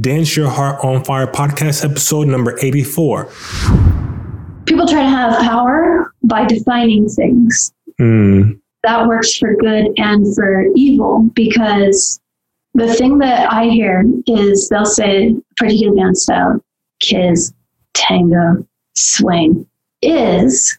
Dance Your Heart on Fire podcast episode number 84. People try to have power by defining things. Mm. That works for good and for evil because the thing that I hear is they'll say particular dance style, kiz, tango, swing is,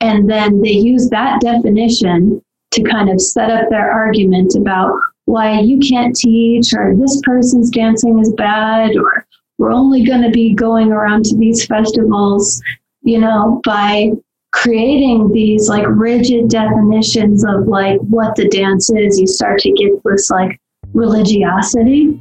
and then they use that definition to kind of set up their argument about why you can't teach or this person's dancing is bad or we're only going to be going around to these festivals, you know, by creating these like rigid definitions of like what the dance is, you start to get this like religiosity.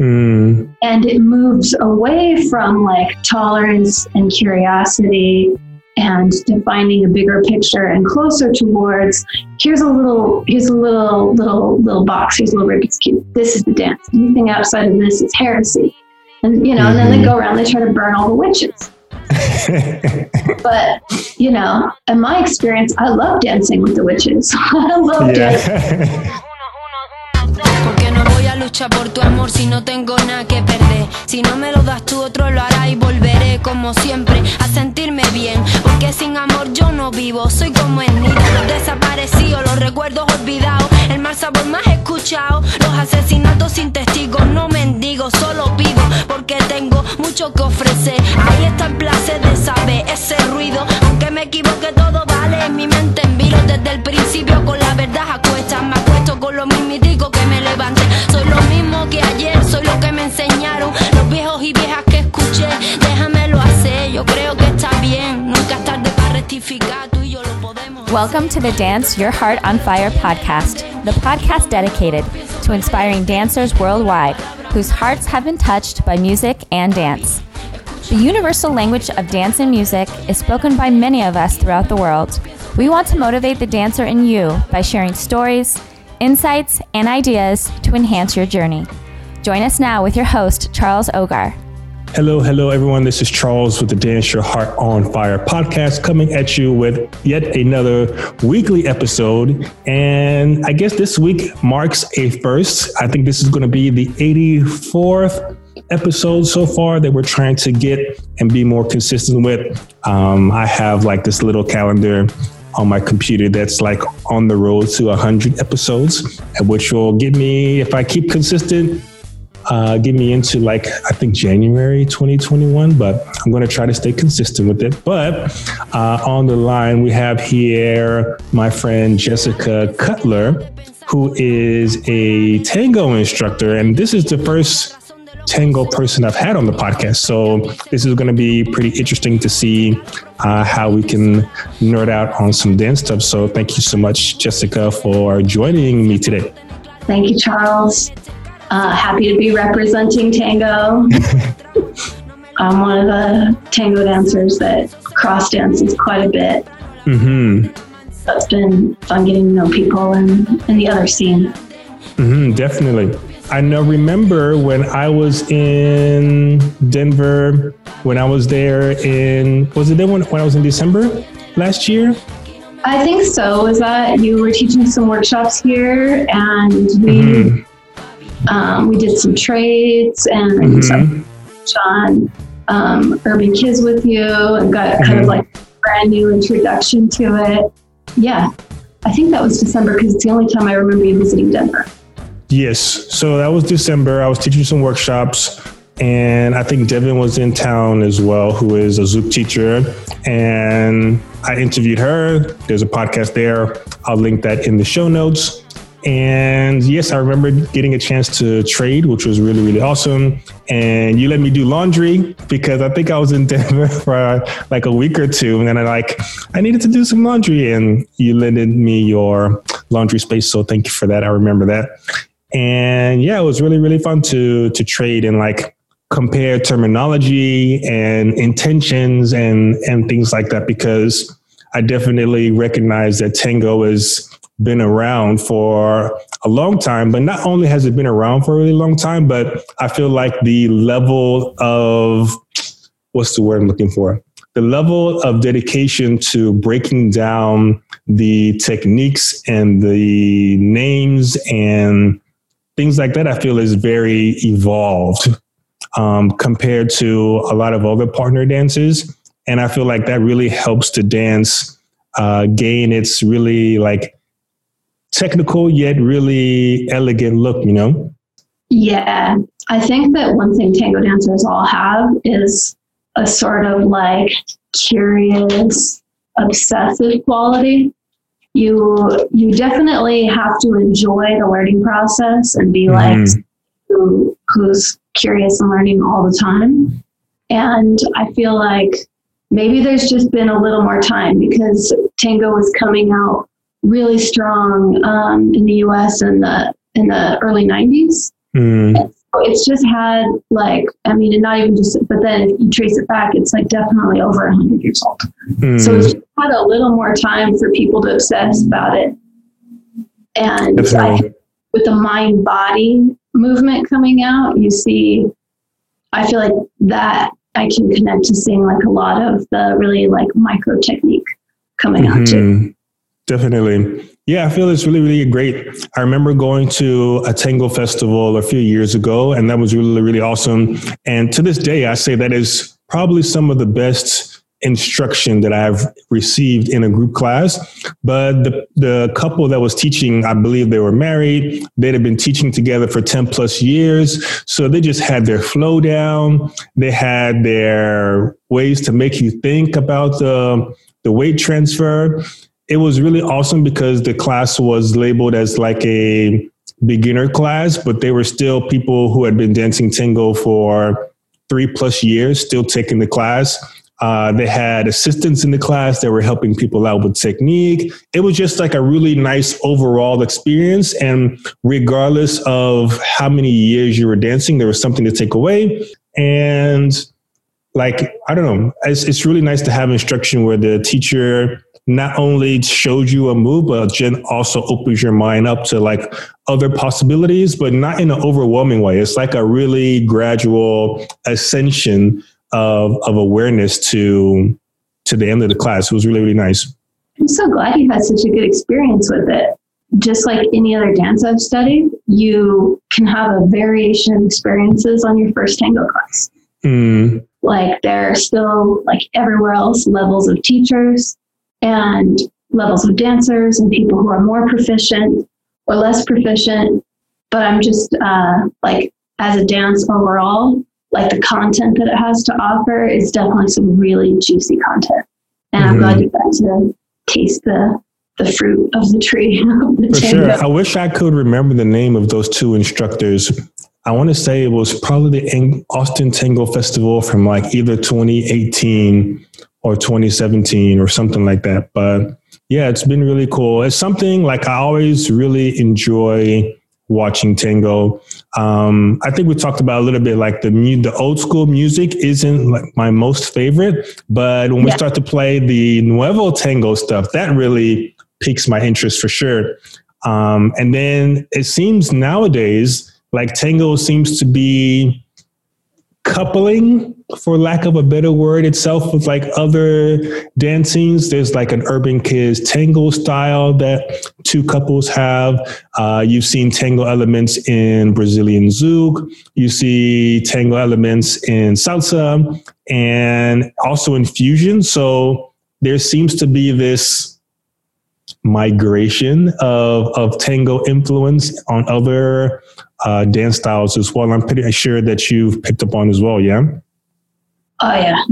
Mm. And it moves away from like tolerance and curiosity and defining a bigger picture and closer towards here's a little here's a little little little box here's a little Rubik's cube this is the dance. Anything outside of this is heresy. And you know mm-hmm. and then they go around they try to burn all the witches. But you know in my experience I love dancing with the witches. I love yeah. dancing por tu amor si no tengo nada que perder. Si no me lo das tú, otro lo hará y volveré como siempre a sentirme bien. Porque sin amor yo no vivo, soy como el niño, los desaparecidos, los recuerdos olvidados, el mal sabor más escuchado, los asesinatos sin testigos, no mendigo, solo pido porque tengo mucho que ofrecer. Ahí está el placer de saber ese ruido, aunque me equivoque todo vale en mi mente en vilo desde el principio con la verdad a cuestas, me acuesto con lo mismitico que me levante. Ayer, soy lo que me enseñaron los viejos y viejas que escuché. Déjamelo hacer, yo creo que está bien. Nunca es tarde para rectificar, tú y yo lo podemos. Welcome to the Dance Your Heart on Fire podcast, the podcast dedicated to inspiring dancers worldwide whose hearts have been touched by music and dance. The universal language of dance and music is spoken by many of us throughout the world. We want to motivate the dancer in you by sharing stories, insights, and ideas to enhance your journey. Join us now with your host, Charles Ogar. Hello, hello, everyone. This is Charles with the Dance Your Heart on Fire podcast coming at you with yet another weekly episode. And I guess this week marks a first. I think this is going to be the 84th episode so far that we're trying to get and be more consistent with. Um, I have like this little calendar on my computer that's like on the road to 100 episodes, which will give me, if I keep consistent, uh, get me into like I think January 2021, but I'm going to try to stay consistent with it. But uh, on the line, we have here my friend Jesica Cutler, who is a tango instructor, and this is the first tango person I've had on the podcast. So this is going to be pretty interesting to see uh, how we can nerd out on some dance stuff. So thank you so much, Jesica, for joining me today. Thank you, Charles. Uh, happy to be representing tango. I'm one of the tango dancers that cross dances quite a bit. Mm-hmm. So it's been fun getting to know people and, and the other scene. Mm-hmm, definitely. I know. Remember when I was in Denver? When I was there in was it then when, when I was in December last year? I think so. Was that you were teaching some workshops here, and we mm-hmm. Um, we did some trades and mm-hmm. on um, urban kiz with you, and got mm-hmm. kind of mm-hmm. like brand new introduction to it. Yeah, I think that was December because it's the only time I remember you visiting Denver. Yes. So that was December. I was teaching some workshops. And I think Devin was in town as well, who is a Zouk teacher. And I interviewed her. There's a podcast there. I'll link that in the show notes. And yes, I remember getting a chance to trade, which was really, really awesome. And you let me do laundry because I think I was in Denver for uh, like a week or two. And then I like, I needed to do some laundry and you lended me your laundry space. So thank you for that. I remember that. And yeah, it was really, really fun to to trade and like compare terminology and intentions and and things like that because I definitely recognize that tango has been around for a long time, but not only has it been around for a really long time, but I feel like the level of what's the word I'm looking for? The level of dedication to breaking down the techniques and the names and things like that, I feel is very evolved um, compared to a lot of other partner dances. And I feel like that really helps the dance uh, gain its really like technical yet really elegant look, you know? Yeah. I think that one thing tango dancers all have is a sort of like curious, obsessive quality. You you definitely have to enjoy the learning process and be like mm. who, who's curious and learning all the time. And I feel like maybe there's just been a little more time because tango was coming out really strong um, in the U.S. in the in the early '90s. Mm. It's just had like I mean, and not even just, but then if you trace it back, it's like definitely over hundred years old. Mm. So it's had a little more time for people to obsess about it. And I, with the mind body movement coming out, you see, I feel like that I can connect to seeing like a lot of the really like micro technique coming mm-hmm. out too. Definitely. Yeah, I feel it's really, really great. I remember going to a tango festival a few years ago, and that was really, really awesome. And to this day, I say that is probably some of the best instruction that I've received in a group class. But the, the couple that was teaching, I believe they were married. They'd have been teaching together for 10 plus years. So they just had their flow down. They had their ways to make you think about the, the weight transfer. It was really awesome because the class was labeled as like a beginner class, but they were still people who had been dancing tango for three plus years, still taking the class uh, they had assistants in the class that were helping people out with technique. It was just like a really nice overall experience. And regardless of how many years you were dancing, there was something to take away. And like, I don't know, it's, it's really nice to have instruction where the teacher not only shows you a move, but then also opens your mind up to like other possibilities, but not in an overwhelming way. It's like a really gradual ascension of of awareness to to the end of the class. It was really really nice. I'm so glad you had such a good experience with it. Just like any other dance I've studied, you can have a variation of experiences on your first tango class. Mm. Like there are still, like everywhere else, levels of teachers and levels of dancers and people who are more proficient or less proficient. But I'm just uh, like, as a dance overall, like the content that it has to offer is definitely some really juicy content. And mm-hmm. I'm glad you got to taste the the fruit of the tree. the For sure. I wish I could remember the name of those two instructors. I want to say it was probably the Austin Tango Festival from like either 2018 or 2017 or something like that. But yeah, it's been really cool. It's something like I always really enjoy watching tango. Um, I think we talked about a little bit like the mu- the old school music isn't like my most favorite, but when yeah. we start to play the nuevo tango stuff, that really piques my interest for sure. Um, and then it seems nowadays like tango seems to be coupling for lack of a better word itself with like other dancings there's like an urban kiz tango style that two couples have uh, you've seen tango elements in brazilian zouk you see tango elements in salsa and also in fusion so there seems to be this migration of, of tango influence on other uh, dance styles as well. I'm pretty sure that you've picked up on as well. Yeah. Oh yeah,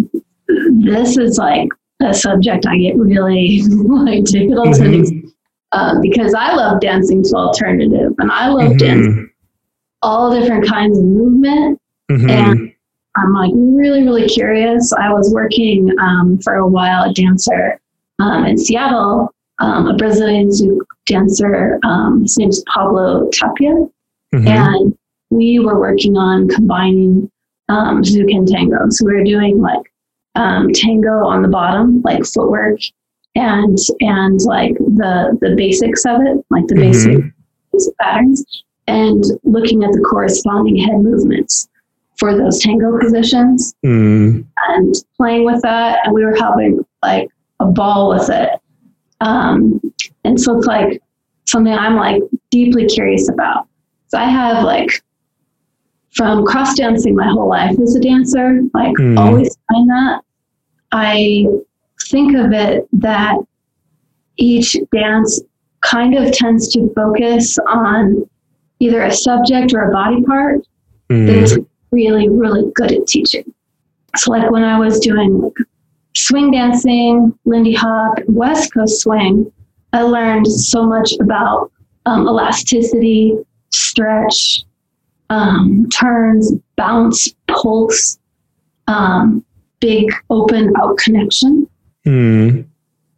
this is like a subject I get really like difficult mm-hmm. uh, because I love dancing to alternative and I love mm-hmm. dancing all different kinds of movement mm-hmm. and I'm like really really curious. I was working um, for a while a dancer um, in Seattle, um, a Brazilian dancer. Um, his name's Pablo Tapia Mm-hmm. And we were working on combining um, Zouk and tango. So we were doing like um, tango on the bottom, like footwork, and and like the the basics of it, like the mm-hmm. basic, basic patterns, and looking at the corresponding head movements for those tango positions, mm. and playing with that. And we were having like a ball with it. Um, and so it's like something I'm like deeply curious about. So I have like from cross dancing my whole life as a dancer, like Mm. always find that. I think of it that each dance kind of tends to focus on either a subject or a body part that Mm. really, really good at teaching. So, like when I was doing like swing dancing, Lindy Hop, West Coast swing, I learned so much about um, elasticity, stretch, um, turns, bounce, pulse, um, big open out connection. Mm.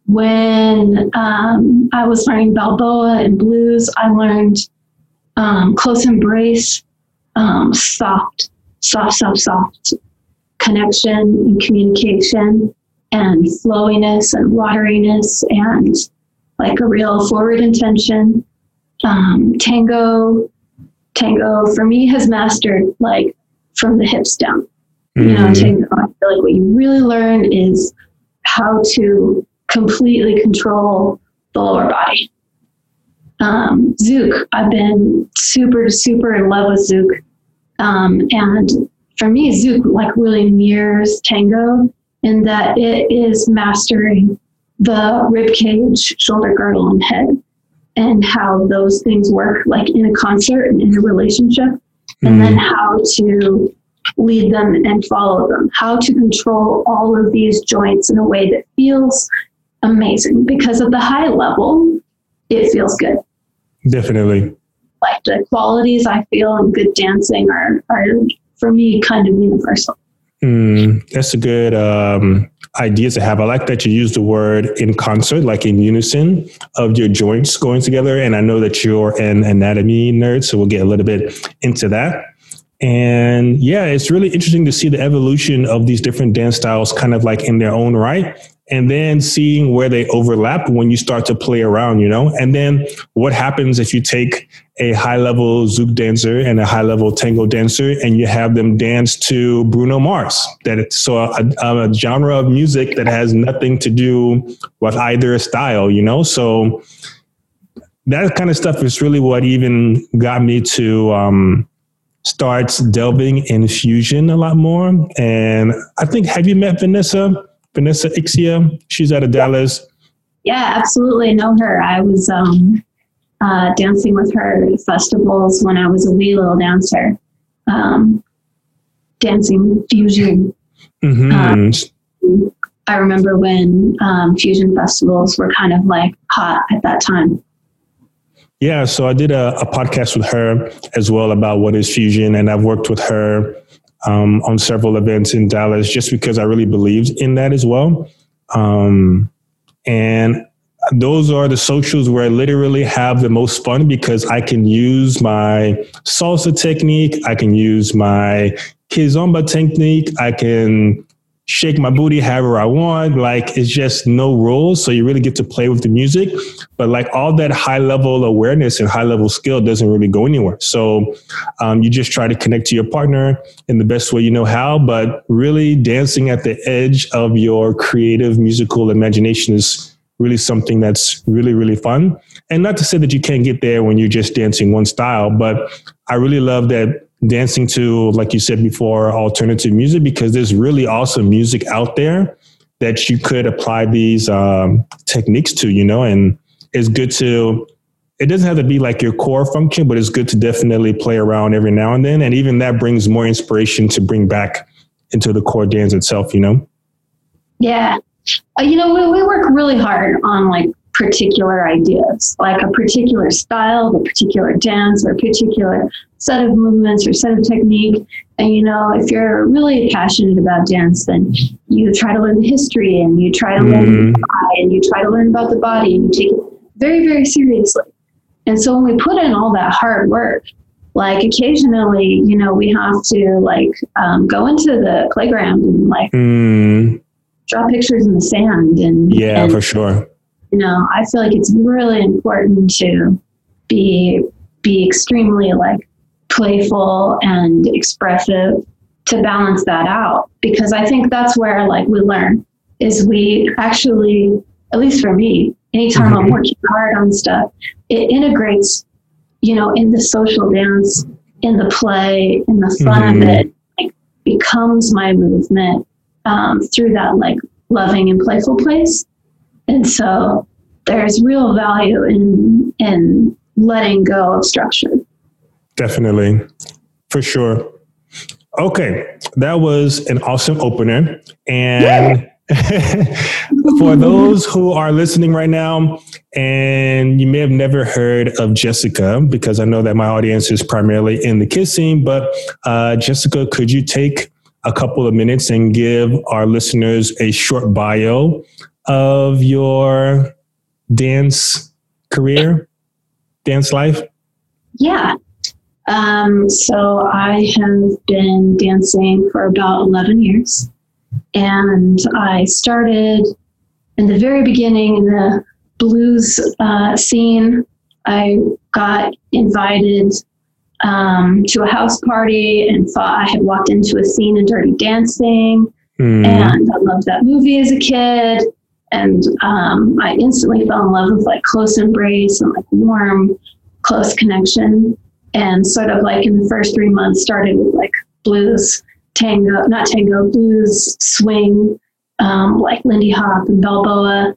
When um, I was learning Balboa and blues, I learned um, close embrace, um, soft, soft, soft, soft connection and communication, and flowiness and wateriness, and like a real forward intention. Um, tango, tango for me has mastered like from the hips down you know, Mm. tango, I feel like what you really learn is how to completely control the lower body. Um, Zouk, I've been super, super in love with Zouk. Um, and for me, Zouk like really mirrors tango in that it is mastering the rib cage, shoulder girdle, and head, and how those things work like in a concert and in a relationship, and then how to lead them and follow them, how to control all of these joints in a way that feels amazing because at the high level, it feels good. Definitely. Like the qualities I feel in good dancing are, are for me kind of universal. Mm, that's a good um, idea to have. I like that you use the word in concert, like in unison of your joints going together. And I know that you're an anatomy nerd, so we'll get a little bit into that. And yeah, it's really interesting to see the evolution of these different dance styles kind of like in their own right. And then seeing where they overlap when you start to play around, you know? And then what happens if you take a high level Zouk dancer and a high level tango dancer and you have them dance to Bruno Mars? That it's so a, a genre of music that has nothing to do with either style, you know? So that kind of stuff is really what even got me to, um, starts delving in fusion a lot more. And I think, have you met Vanessa? Vanessa Ixia? She's out of Dallas. Yeah, absolutely. Know her. I was um, uh, dancing with her festivals when I was a wee little dancer, um, dancing fusion. Mm-hmm. I remember when um, fusion festivals were kind of like hot at that time. Yeah, so I did a, a, podcast with her as well about what is fusion, and I've worked with her um, on several events in Dallas just because I really believed in that as well. Um, and those are the socials where I literally have the most fun because I can use my salsa technique, I can use my kizomba technique, I can shake my booty however I want. Like it's just no rules. So you really get to play with the music. But like all that high level awareness and high level skill doesn't really go anywhere. So um, you just try to connect to your partner in the best way you know how. But really dancing at the edge of your creative musical imagination is really something that's really, really fun. And not to say that you can't get there when you're just dancing one style, but I really love that dancing to, like you said before, alternative music because there's really awesome music out there that you could apply these um, techniques to, you know, and it's good to, it doesn't have to be like your core function, but it's good to definitely play around every now and then. And even that brings more inspiration to bring back into the core dance itself, you know? Yeah. Uh, you know, we, we work really hard on like particular ideas, like a particular style, a particular dance, or a particular set of movements or set of technique. And you know, if you're really passionate about dance, then you try to learn the history and you try to mm. learn and you try to learn about the body and you take it very, very seriously. And so when we put in all that hard work, like occasionally, you know, we have to like um, go into the playground and like mm. Draw pictures in the sand and yeah, and, for sure you know i feel like it's really important to be be extremely like playful and expressive to balance that out because i think that's where like we learn is we actually at least for me anytime mm-hmm. i'm working hard on stuff it integrates you know in the social dance in the play, in the fun Mhm. of it, like becomes my movement um, through that like loving and playful place. And so there's real value in in letting go of structure. Definitely. For sure. Okay. That was an awesome opener. And for those who are listening right now, and you may have never heard of Jesica, because I know that my audience is primarily in the kiz scene, but uh, Jesica, could you take a couple of minutes and give our listeners a short bio of your dance career, dance life? Yeah. Um, so I have been dancing for about 11 years. And I started in the very beginning in the blues uh, scene. I got invited um, to a house party and thought I had walked into a scene in Dirty Dancing. Hmm. And I loved that movie as a kid. And um, I instantly fell in love with like close embrace and like warm, close connection. And sort of like in the first three months, started with like blues, tango, not tango, blues, swing, um, like Lindy Hop and Balboa.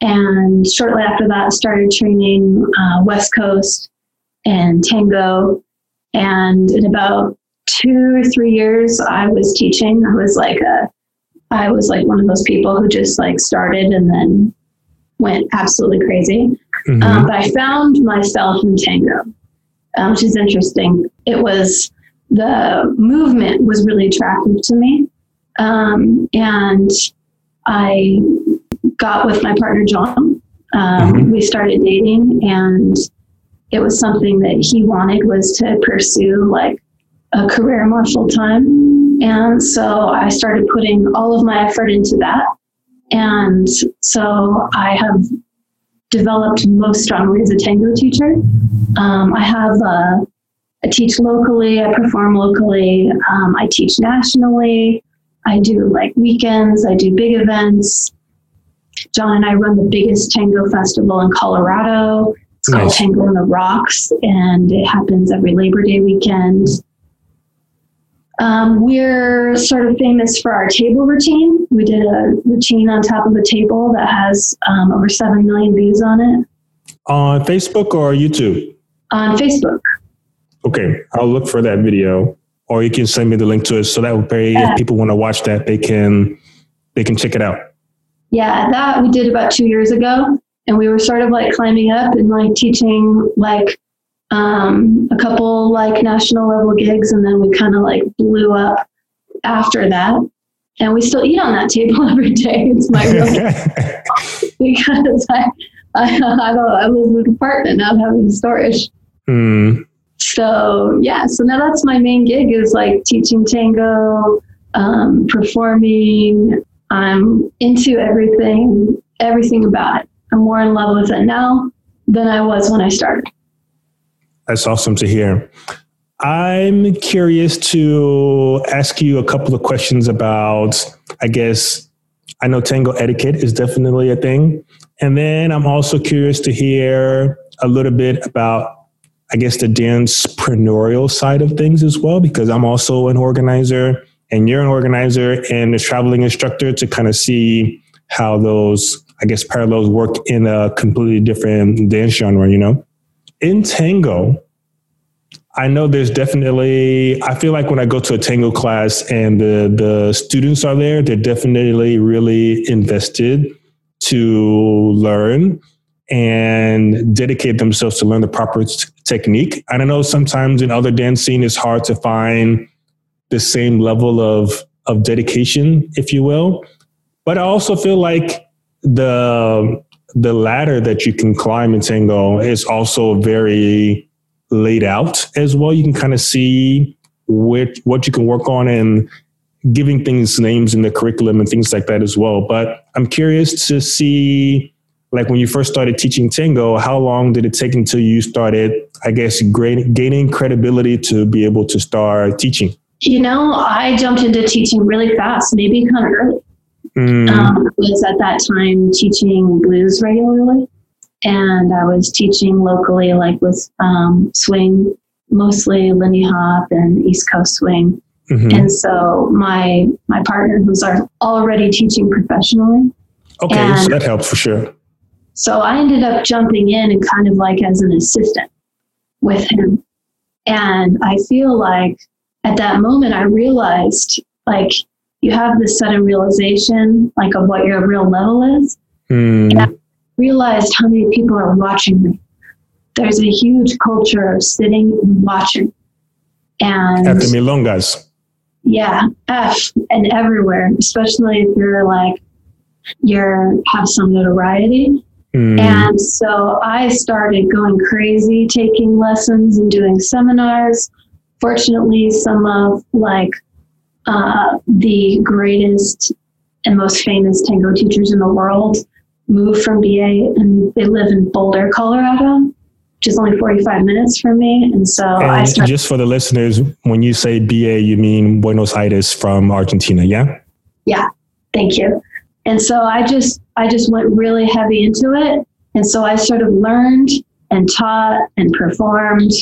And shortly after that, started training uh, West Coast and tango. And in about two or three years, I was teaching. I was like a I was like one of those people who just like started and then went absolutely crazy. Mhm. Um, but I found myself in tango, um, which is interesting. It was the movement was really attractive to me, um, and I got with my partner John. Um, Mhm. We started dating, and it was something that he wanted was to pursue like a career more full time. And so I started putting all of my effort into that. And so I have developed most strongly as a tango teacher. Um, I have uh, I teach locally, I perform locally, um, I teach nationally. I do like weekends, I do big events. John and I run the biggest tango festival in Colorado. It's called Nice. Tango on the Rocks, and it happens every Labor Day weekend. Um, we're sort of famous for our table routine. We did a routine on top of a table that has um, over 7 million views on it On Facebook or YouTube? on Facebook. Okay, I'll look for that video, or you can send me the link to it. So that way, Yeah. if people want to watch that, they can they can check it out. Yeah, that we did about two years ago. And we were sort of like climbing up and like teaching like um, a couple like national level gigs. And then we kind of like blew up after that. And we still eat on that table every day. It's my real because I, I, I, I live in an apartment, not having storage. Hmm. So yeah, so now that's my main gig is like teaching tango, um, performing. I'm into everything, everything about it. I'm more in love with it now than I was when I started. That's awesome to hear. I'm curious to ask you a couple of questions about, I guess, I know tango etiquette is definitely a thing. And then I'm also curious to hear a little bit about, I guess, the dancepreneur side of things as well, because I'm also an organizer and you're an organizer and a traveling instructor to kind of see how those, I guess, parallels work in a completely different dance genre, you know? In tango, I know there's definitely, I feel like when I go to a tango class and the, the students are there, they're definitely really invested to learn and dedicate themselves to learn the proper t- technique. And I know sometimes in other dancing, it's hard to find the same level of, of dedication, if you will. But I also feel like the, the ladder that you can climb in tango is also very laid out as well. You can kind of see which, what you can work on and giving things names in the curriculum and things like that as well. But I'm curious to see, like when you first started teaching tango, how long did it take until you started, I guess, gaining credibility to be able to start teaching? You know, I jumped into teaching really fast, maybe kind of early. Mm, Um, I was at that time teaching blues regularly, and I was teaching locally, like with um, swing mostly Lindy Hop and East Coast Swing. Mhm. And so my my partner, who's al- already teaching professionally, Okay, so that helps for sure. so I ended up jumping in and kind of like as an assistant with him. And I feel like at that moment I realized like you have this sudden realization like of what your real level is. Mm, Yeah. Realized how many people are watching me. There's a huge culture of sitting and watching. And At the milongas. yeah, F and everywhere, especially if you're like you're have some notoriety. Mm, And so I started going crazy, taking lessons and doing seminars. Fortunately, some of like uh, the greatest and most famous tango teachers in the world moved from BA and they live in Boulder, Colorado, which is only 45 minutes from me. And so I started, just for the listeners, when you say BA, you mean Buenos Aires from Argentina, yeah? yeah? thank you. And so I just, I just went really heavy into it. And so I sort of learned and taught and performed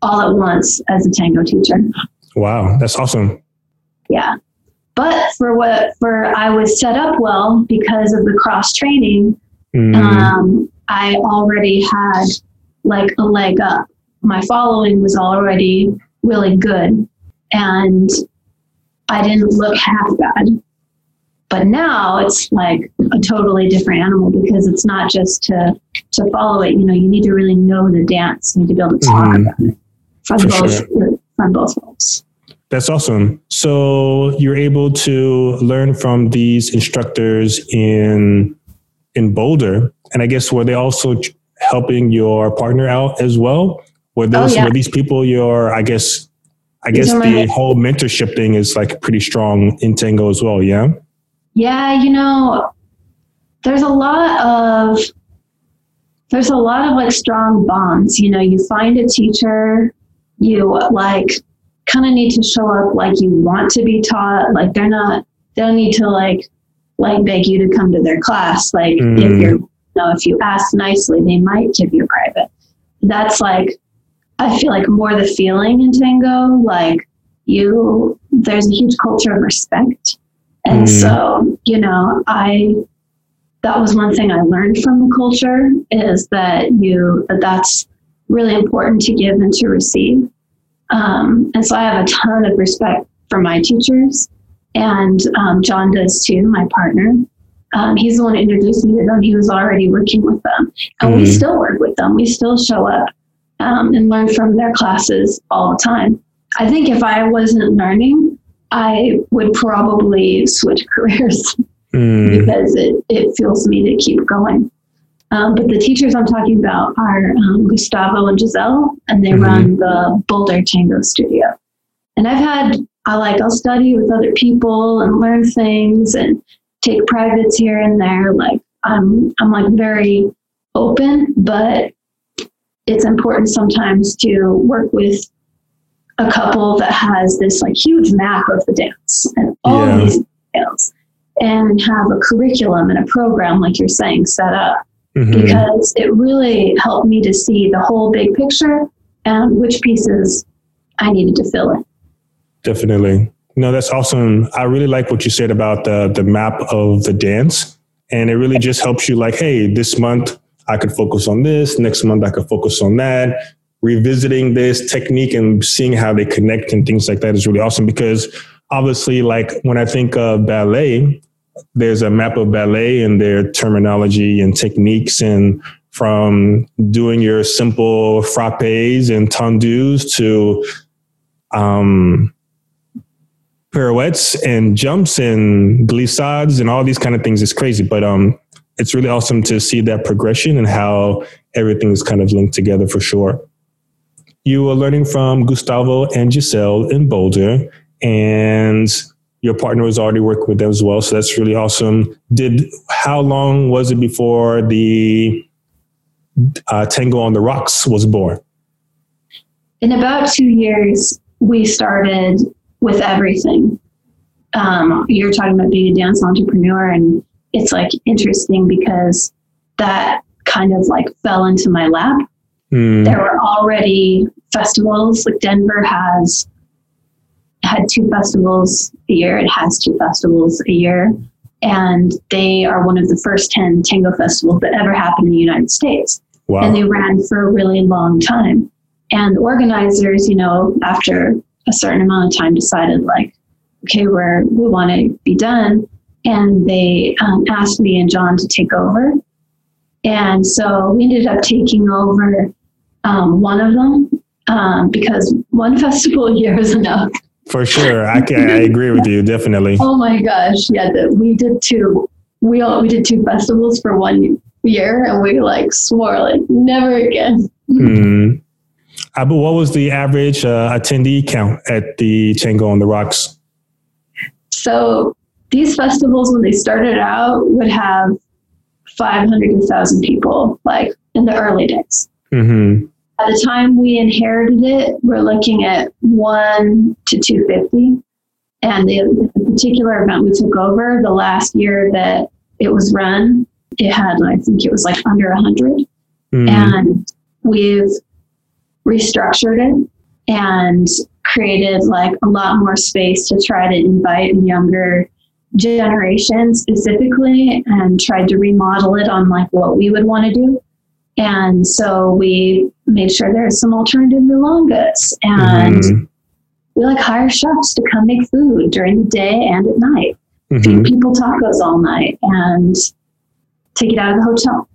all at once as a tango teacher. Wow, that's awesome. Yeah. But for what, for I was set up well because of the cross training, Mm, um, I already had like a leg up. My following was already really good and I didn't look half bad. But now it's like a totally different animal because it's not just to to follow it. You know, you need to really know the dance. You need to be able to talk Mhm. about it from For both from both folks. That's awesome. So you're able to learn from these instructors in in Boulder, and I guess were they also helping your partner out as well? Were oh, those yeah. were these people your? I guess I guess the whole mentorship thing is like pretty strong in tango as well. Yeah. Yeah, you know, there's a lot of there's a lot of like strong bonds. You know, you find a teacher, you like kind of need to show up like you want to be taught. Like they're not they don't need to like like beg you to come to their class. Like if Mm. you're you know, if you ask nicely, they might give you private. That's like I feel like more the feeling in tango, like you there's a huge culture of respect. And Mm. so, you know, I that was one thing I learned from the culture is that you that that's really important to give and to receive. Um, and so I have a ton of respect for my teachers, and um, John does too, my partner. Um, he's the one who introduced me to them. He was already working with them, and we Mhm. still work with them. We still show up um, and learn from their classes all the time. I think if I wasn't learning, I would probably switch careers Mm, because it, it fuels me to keep going. Um, but the teachers I'm talking about are um, Gustavo and Giselle, and they Mhm. run the Boulder Tango Studio. And I've had, I like, I'll study with other people and learn things and take privates here and there. Like, I'm, I'm like very open, but it's important sometimes to work with a couple that has this like huge map of the dance and all Yeah. these details and have a curriculum and a program like you're saying set up mhm. because it really helped me to see the whole big picture and which pieces I needed to fill in. Definitely. No, that's awesome. I really like what you said about the the map of the dance. And it really just helps you like, hey, this month I could focus on this, next month I could focus on that. Revisiting this technique and seeing how they connect and things like that is really awesome because obviously like when I think of ballet, there's a map of ballet and their terminology and techniques and from doing your simple frappes and tendus to um pirouettes and jumps and glissades and all these kind of things is crazy. But um, it's really awesome to see that progression and how everything is kind of linked together for sure. You were learning from Gustavo and Giselle in Boulder, and your partner was already working with them as well. So that's really awesome. Did how long was it before the uh, Tango on the Rocks was born? In about two years, we started with everything. Um, you're talking about being a dance entrepreneur, and it's like interesting because that kind of like fell into my lap. Hmm. There were already festivals. Like Denver has had two festivals a year. It has two festivals a year. And they are one of the first 10 tango festivals that ever happened in the United States. Wow. And they ran for a really long time. And the organizers, you know, after a certain amount of time decided like, okay, we're, we want to be done. And they um, asked me and John to take over. And so we ended up taking over um, one of them um, because one festival a year is enough. For sure, I can. I agree with you definitely. Oh my gosh, yeah, the, we did two. We all we did two festivals for one year, and we like swore like never again. Mm. Uh, but what was the average uh, attendee count at the Tango on the Rocks? So these festivals, when they started out, would have 500 to 1,000 people, like in the early days. Mm-hmm. By the time we inherited it, we're looking at one to 250. And the, the particular event we took over, the last year that it was run, it had, I think it was like under 100. Mm. And we've restructured it and created like a lot more space to try to invite younger generation specifically and tried to remodel it on like what we would want to do. And so we made sure there's some alternative milongas and Mhm. we like hire chefs to come make food during the day and at night. Mhm. Feed people tacos all night and take it out of the hotel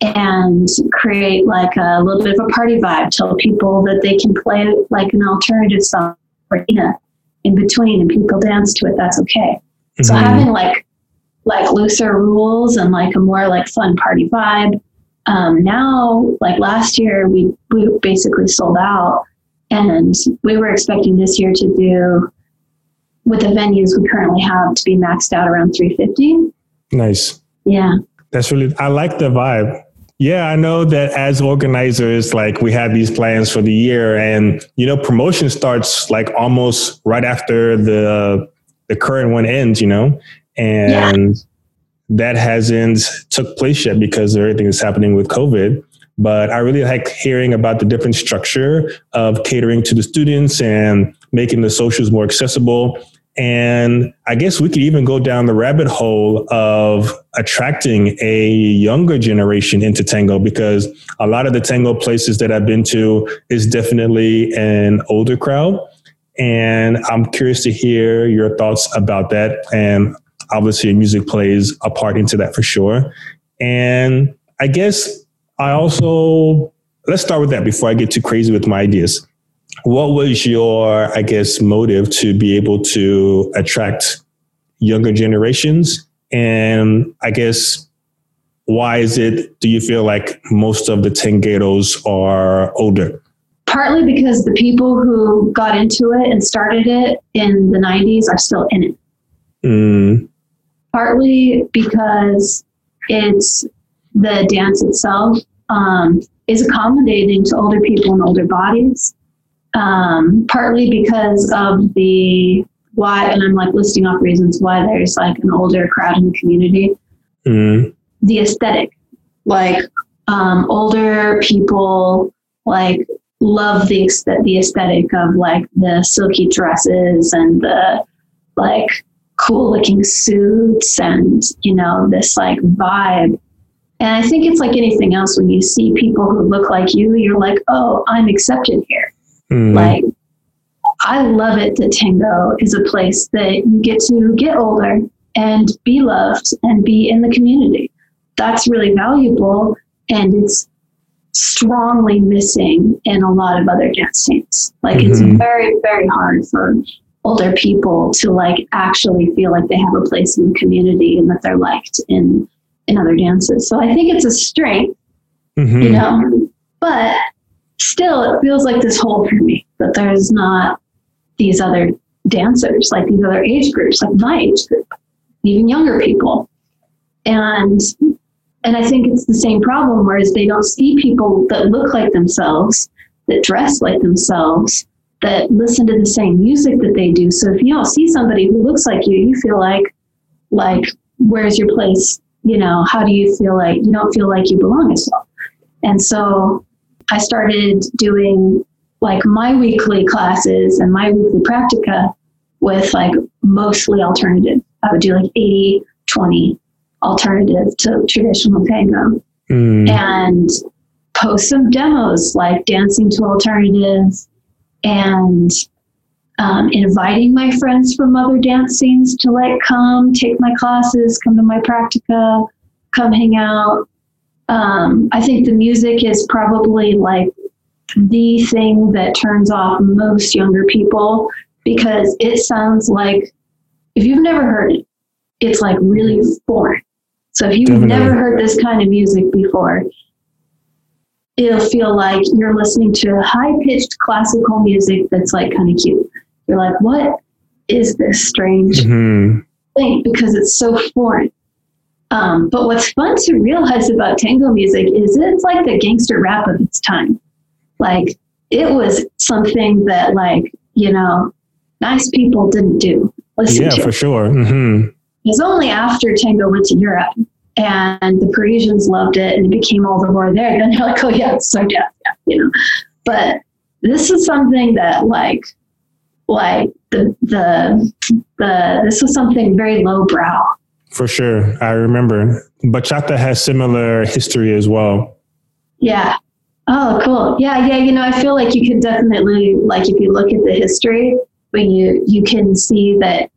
and create like a little bit of a party vibe. Tell people that they can play like an alternative song in between and people dance to it. That's okay. So Mhm. having like like looser rules and like a more like fun party vibe. Um, now, like last year, we we basically sold out, and we were expecting this year to do with the venues we currently have to be maxed out around 350. Nice. Yeah, That's really, I like the vibe. Yeah, I know that as organizers, like we have these plans for the year and, you know, promotion starts like almost right after the, the current one ends, you know, and that hasn't took place yet because of everything that's happening with COVID. But I really like hearing about the different structure of catering to the students and making the socials more accessible. And I guess we could even go down the rabbit hole of attracting a younger generation into tango because a lot of the tango places that I've been to is definitely an older crowd. And I'm curious to hear your thoughts about that. And obviously, music plays a part into that for sure. And I guess I also, let's start with that before I get too crazy with my ideas what was your i guess motive to be able to attract younger generations and i guess why is it do you feel like most of the tangatos are older partly because the people who got into it and started it in the 90s are still in it. mm, partly because it's the dance itself um, is accommodating to older people and older bodies. Um, partly because of the why, and I'm like listing off reasons why there's like an older crowd in the community. mm, The aesthetic, like um, older people, like love the the aesthetic of like the silky dresses and the like cool looking suits and you know this like vibe. And i think it's like anything else when you see people who look like you you're like oh i'm accepted here. Mm, like i love it that tango is a place that you get to get older and be loved and be in the community. That's really valuable and it's strongly missing in a lot of other dance scenes. Like it's Mhm. very very hard for older people to like actually feel like they have a place in the community and that they're liked in in other dances so i think it's a strength mhm. you know but still it feels like this hole for me that there's not these other dancers like these other age groups like my age group even younger people and and i think it's the same problem whereas they don't see people that look like themselves that dress like themselves that listen to the same music that they do so if you don't see somebody who looks like you you feel like like where's your place you know how do you feel like you don't feel like you belong as well and so I started doing like my weekly classes and my weekly practica with like mostly alternative. I would do like 80, 20 alternative to traditional tango Mm. and post some demos like dancing to alternative and um, inviting my friends from other dance scenes to like come take my classes, come to my practica, come hang out. Um, I think the music is probably like the thing that turns off most younger people because it sounds like if you've never heard it, it's like really foreign. So if you've Definitely. never heard this kind of music before, it'll feel like you're listening to high pitched classical music that's like kind of cute. You're like, what is this strange Mhm. thing? Because it's so foreign. Um, but what's fun to realize about tango music is it's like the gangster rap of its time. Like it was something that like, you know, nice people didn't do. Listen Yeah, to. for sure. hmm It was only after tango went to Europe and the Parisians loved it and it became all the more there. Then they're like, oh yeah, it's so yeah, you know. But this is something that like, like the the the this was something very lowbrow. For sure. I remember. Bachata has similar history as well. Yeah. Oh, cool. Yeah, yeah. You know, I feel like you could definitely like if you look at the history, but you you can see that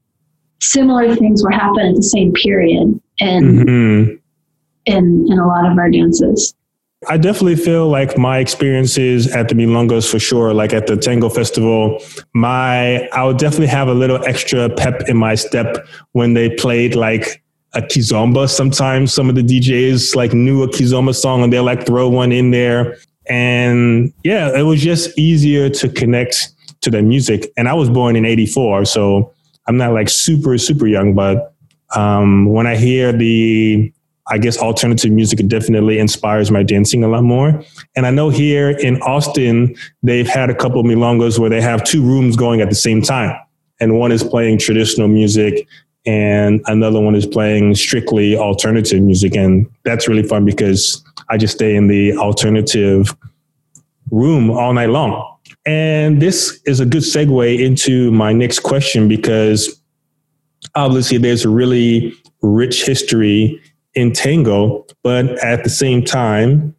similar things were happening at the same period and hmm in in a lot of our dances. I definitely feel like my experiences at the Milongas for sure, like at the Tango Festival, my I would definitely have a little extra pep in my step when they played like a kizomba. Sometimes some of the DJs like knew a kizomba song and they'll like throw one in there. And yeah, it was just easier to connect to the music. And I was born in 84, so I'm not like super, super young, but um, when I hear the I guess alternative music definitely inspires my dancing a lot more. And I know here in Austin, they've had a couple of milongas where they have two rooms going at the same time. And one is playing traditional music and another one is playing strictly alternative music. And that's really fun because I just stay in the alternative room all night long. And this is a good segue into my next question because obviously there's a really rich history in tango, but at the same time,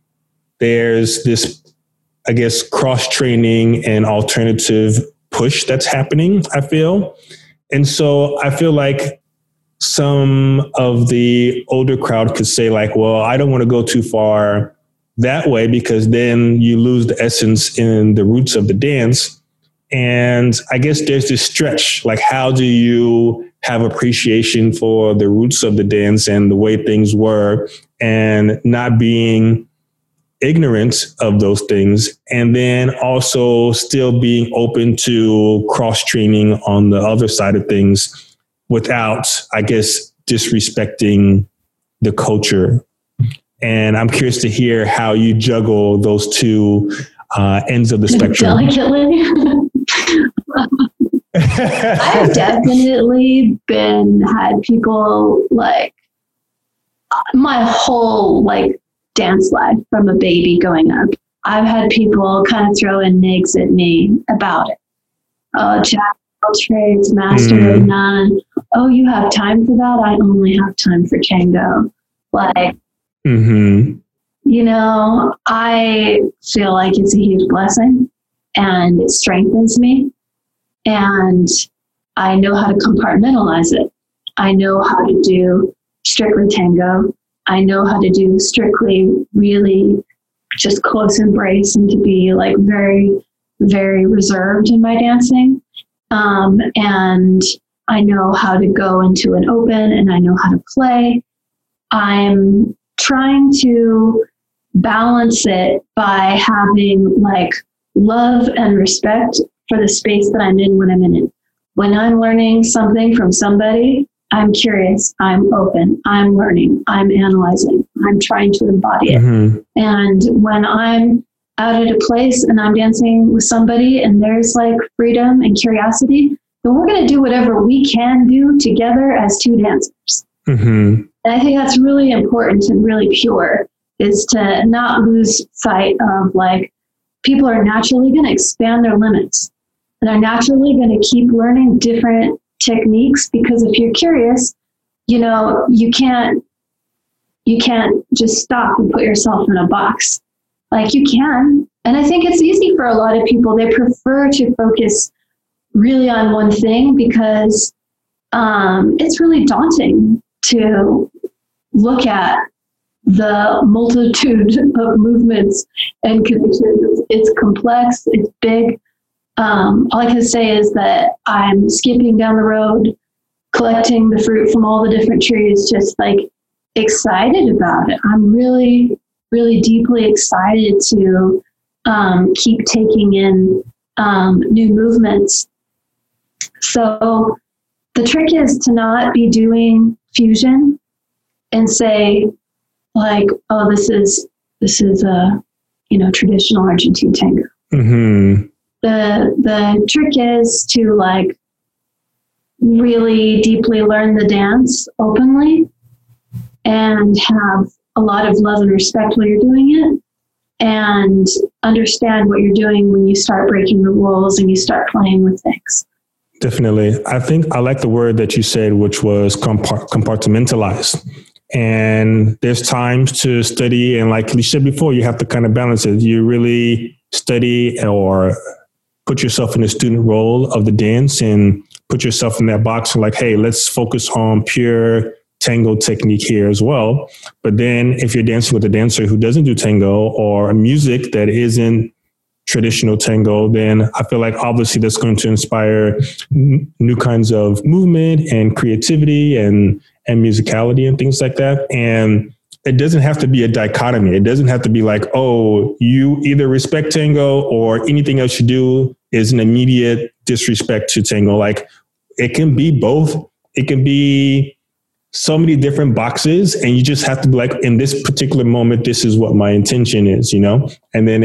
there's this, I guess, cross training and alternative push that's happening, I feel. And so I feel like some of the older crowd could say, like, well, I don't want to go too far that way because then you lose the essence in the roots of the dance. And I guess there's this stretch like, how do you have appreciation for the roots of the dance and the way things were and not being ignorant of those things and then also still being open to cross training on the other side of things without i guess disrespecting the culture and i'm curious to hear how you juggle those two uh, ends of the spectrum Delicately. I've definitely been had people like my whole like dance life from a baby going up. I've had people kind of throw in nigs at me about it. Oh, jack all trades, master of Mm. none. Oh, you have time for that? I only have time for tango. Like, hmm you know, I feel like it's a huge blessing and it strengthens me. And I know how to compartmentalize it. I know how to do strictly tango. I know how to do strictly really just close embrace and to be like very, very reserved in my dancing. Um, and I know how to go into an open and I know how to play. I'm trying to balance it by having like love and respect for the space that I'm in when I'm in it. When I'm learning something from somebody, I'm curious, I'm open, I'm learning, I'm analyzing, I'm trying to embody it. hmm And when I'm out at a place and I'm dancing with somebody and there's like freedom and curiosity, then we're going to do whatever we can do together as two dancers. hmm And I think that's really important and really pure is to not lose sight of like people are naturally going to expand their limits. And they're naturally going to keep learning different techniques because if you're curious, you know, you can't you can't just stop and put yourself in a box. Like you can. And I think it's easy for a lot of people. They prefer to focus really on one thing because um, it's really daunting to look at the multitude of movements and connections. It's complex, it's big. Um, all I can say is that I'm skipping down the road, collecting the fruit from all the different trees, just like excited about it. I'm really, really deeply excited to um, keep taking in um, new movements. So the trick is to not be doing fusion and say like, oh, this is this is a you know traditional Argentine tango. Mm-hmm. The the trick is to like really deeply learn the dance openly and have a lot of love and respect while you're doing it and understand what you're doing when you start breaking the rules and you start playing with things. Definitely. I think I like the word that you said, which was compartmentalized. And there's times to study, and like you said before, you have to kind of balance it. You really study or put yourself in the student role of the dance and put yourself in that box and like, hey, let's focus on pure tango technique here as well. But then if you're dancing with a dancer who doesn't do tango or music that isn't traditional tango, then I feel like obviously that's going to inspire n- new kinds of movement and creativity and and musicality and things like that. And it doesn't have to be a dichotomy. It doesn't have to be like, oh, you either respect tango or anything else you do is an immediate disrespect to tango. Like it can be both. It can be so many different boxes and you just have to be like in this particular moment this is what my intention is you know and then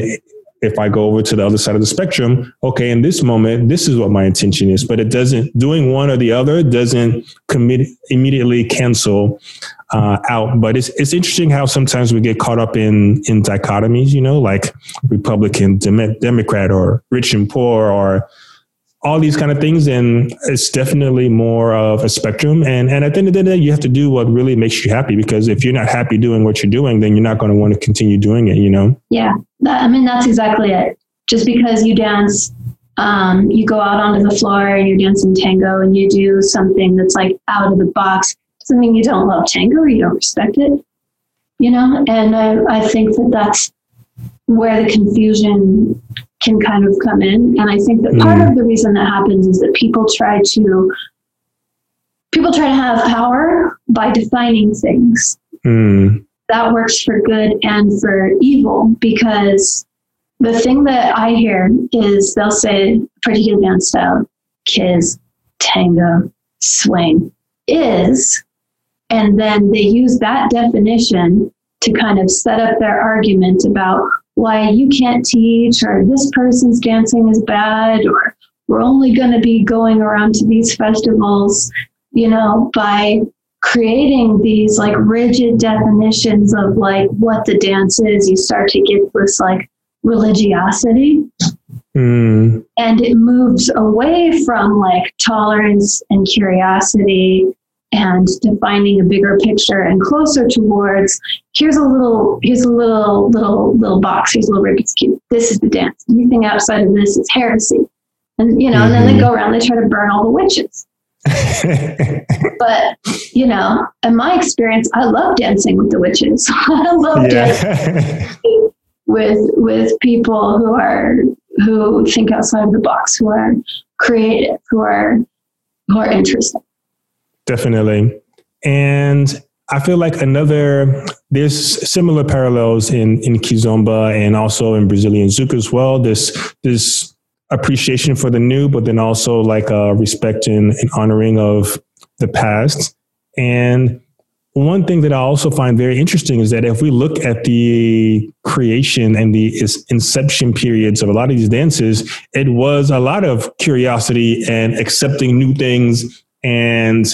if i go over to the other side of the spectrum okay in this moment this is what my intention is but it doesn't doing one or the other doesn't commit immediately cancel uh, out. But it's it's interesting how sometimes we get caught up in in dichotomies you know like republican Dem- democrat or rich and poor or all these kind of things. And it's definitely more of a spectrum. And, and at the end of the day, you have to do what really makes you happy because if you're not happy doing what you're doing, then you're not going to want to continue doing it, you know? Yeah. That, I mean, that's exactly it. Just because you dance, um, you go out onto the floor and you're dancing tango and you do something that's like out of the box doesn't mean you don't love tango or you don't respect it, you know? And I, I think that that's where the confusion can kind of come in. And I think that part mm. of the reason that happens is that people try to people try to have power by defining things. Mm. That works for good and for evil because the thing that I hear is they'll say particular dance style, kiz, tango, swing is, and then they use that definition to kind of set up their argument about why you can't teach or this person's dancing is bad or we're only going to be going around to these festivals you know by creating these like rigid definitions of like what the dance is you start to get this like religiosity mm. and it moves away from like tolerance and curiosity and defining a bigger picture and closer towards here's a little here's a little little little box here's a little Rubik's cube this is the dance anything outside of this is heresy and you know mm-hmm. and then they mm-hmm. go around they try to burn all the witches but you know in my experience I love dancing with the witches I love yeah. dancing with with people who are who think outside the box who are creative who are who are interesting Definitely. And I feel like another, there's similar parallels in, in Kizomba and also in Brazilian Zouk as well. This, this appreciation for the new, but then also like a respect and, and honoring of the past. And one thing that I also find very interesting is that if we look at the creation and the inception periods of a lot of these dances, it was a lot of curiosity and accepting new things and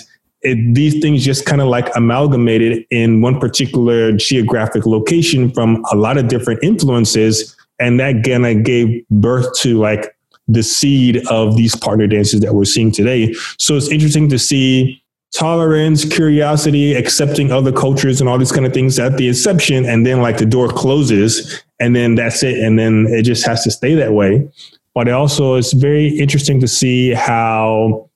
it, these things just kind of like amalgamated in one particular geographic location from a lot of different influences. and that kind of gave birth to like the seed of these partner dances that we're seeing today. So it's interesting to see tolerance, curiosity, accepting other cultures and all these kind of things at the inception. And then like the door closes and then that's it. And then it just has to stay that way. But also it's very interesting to see how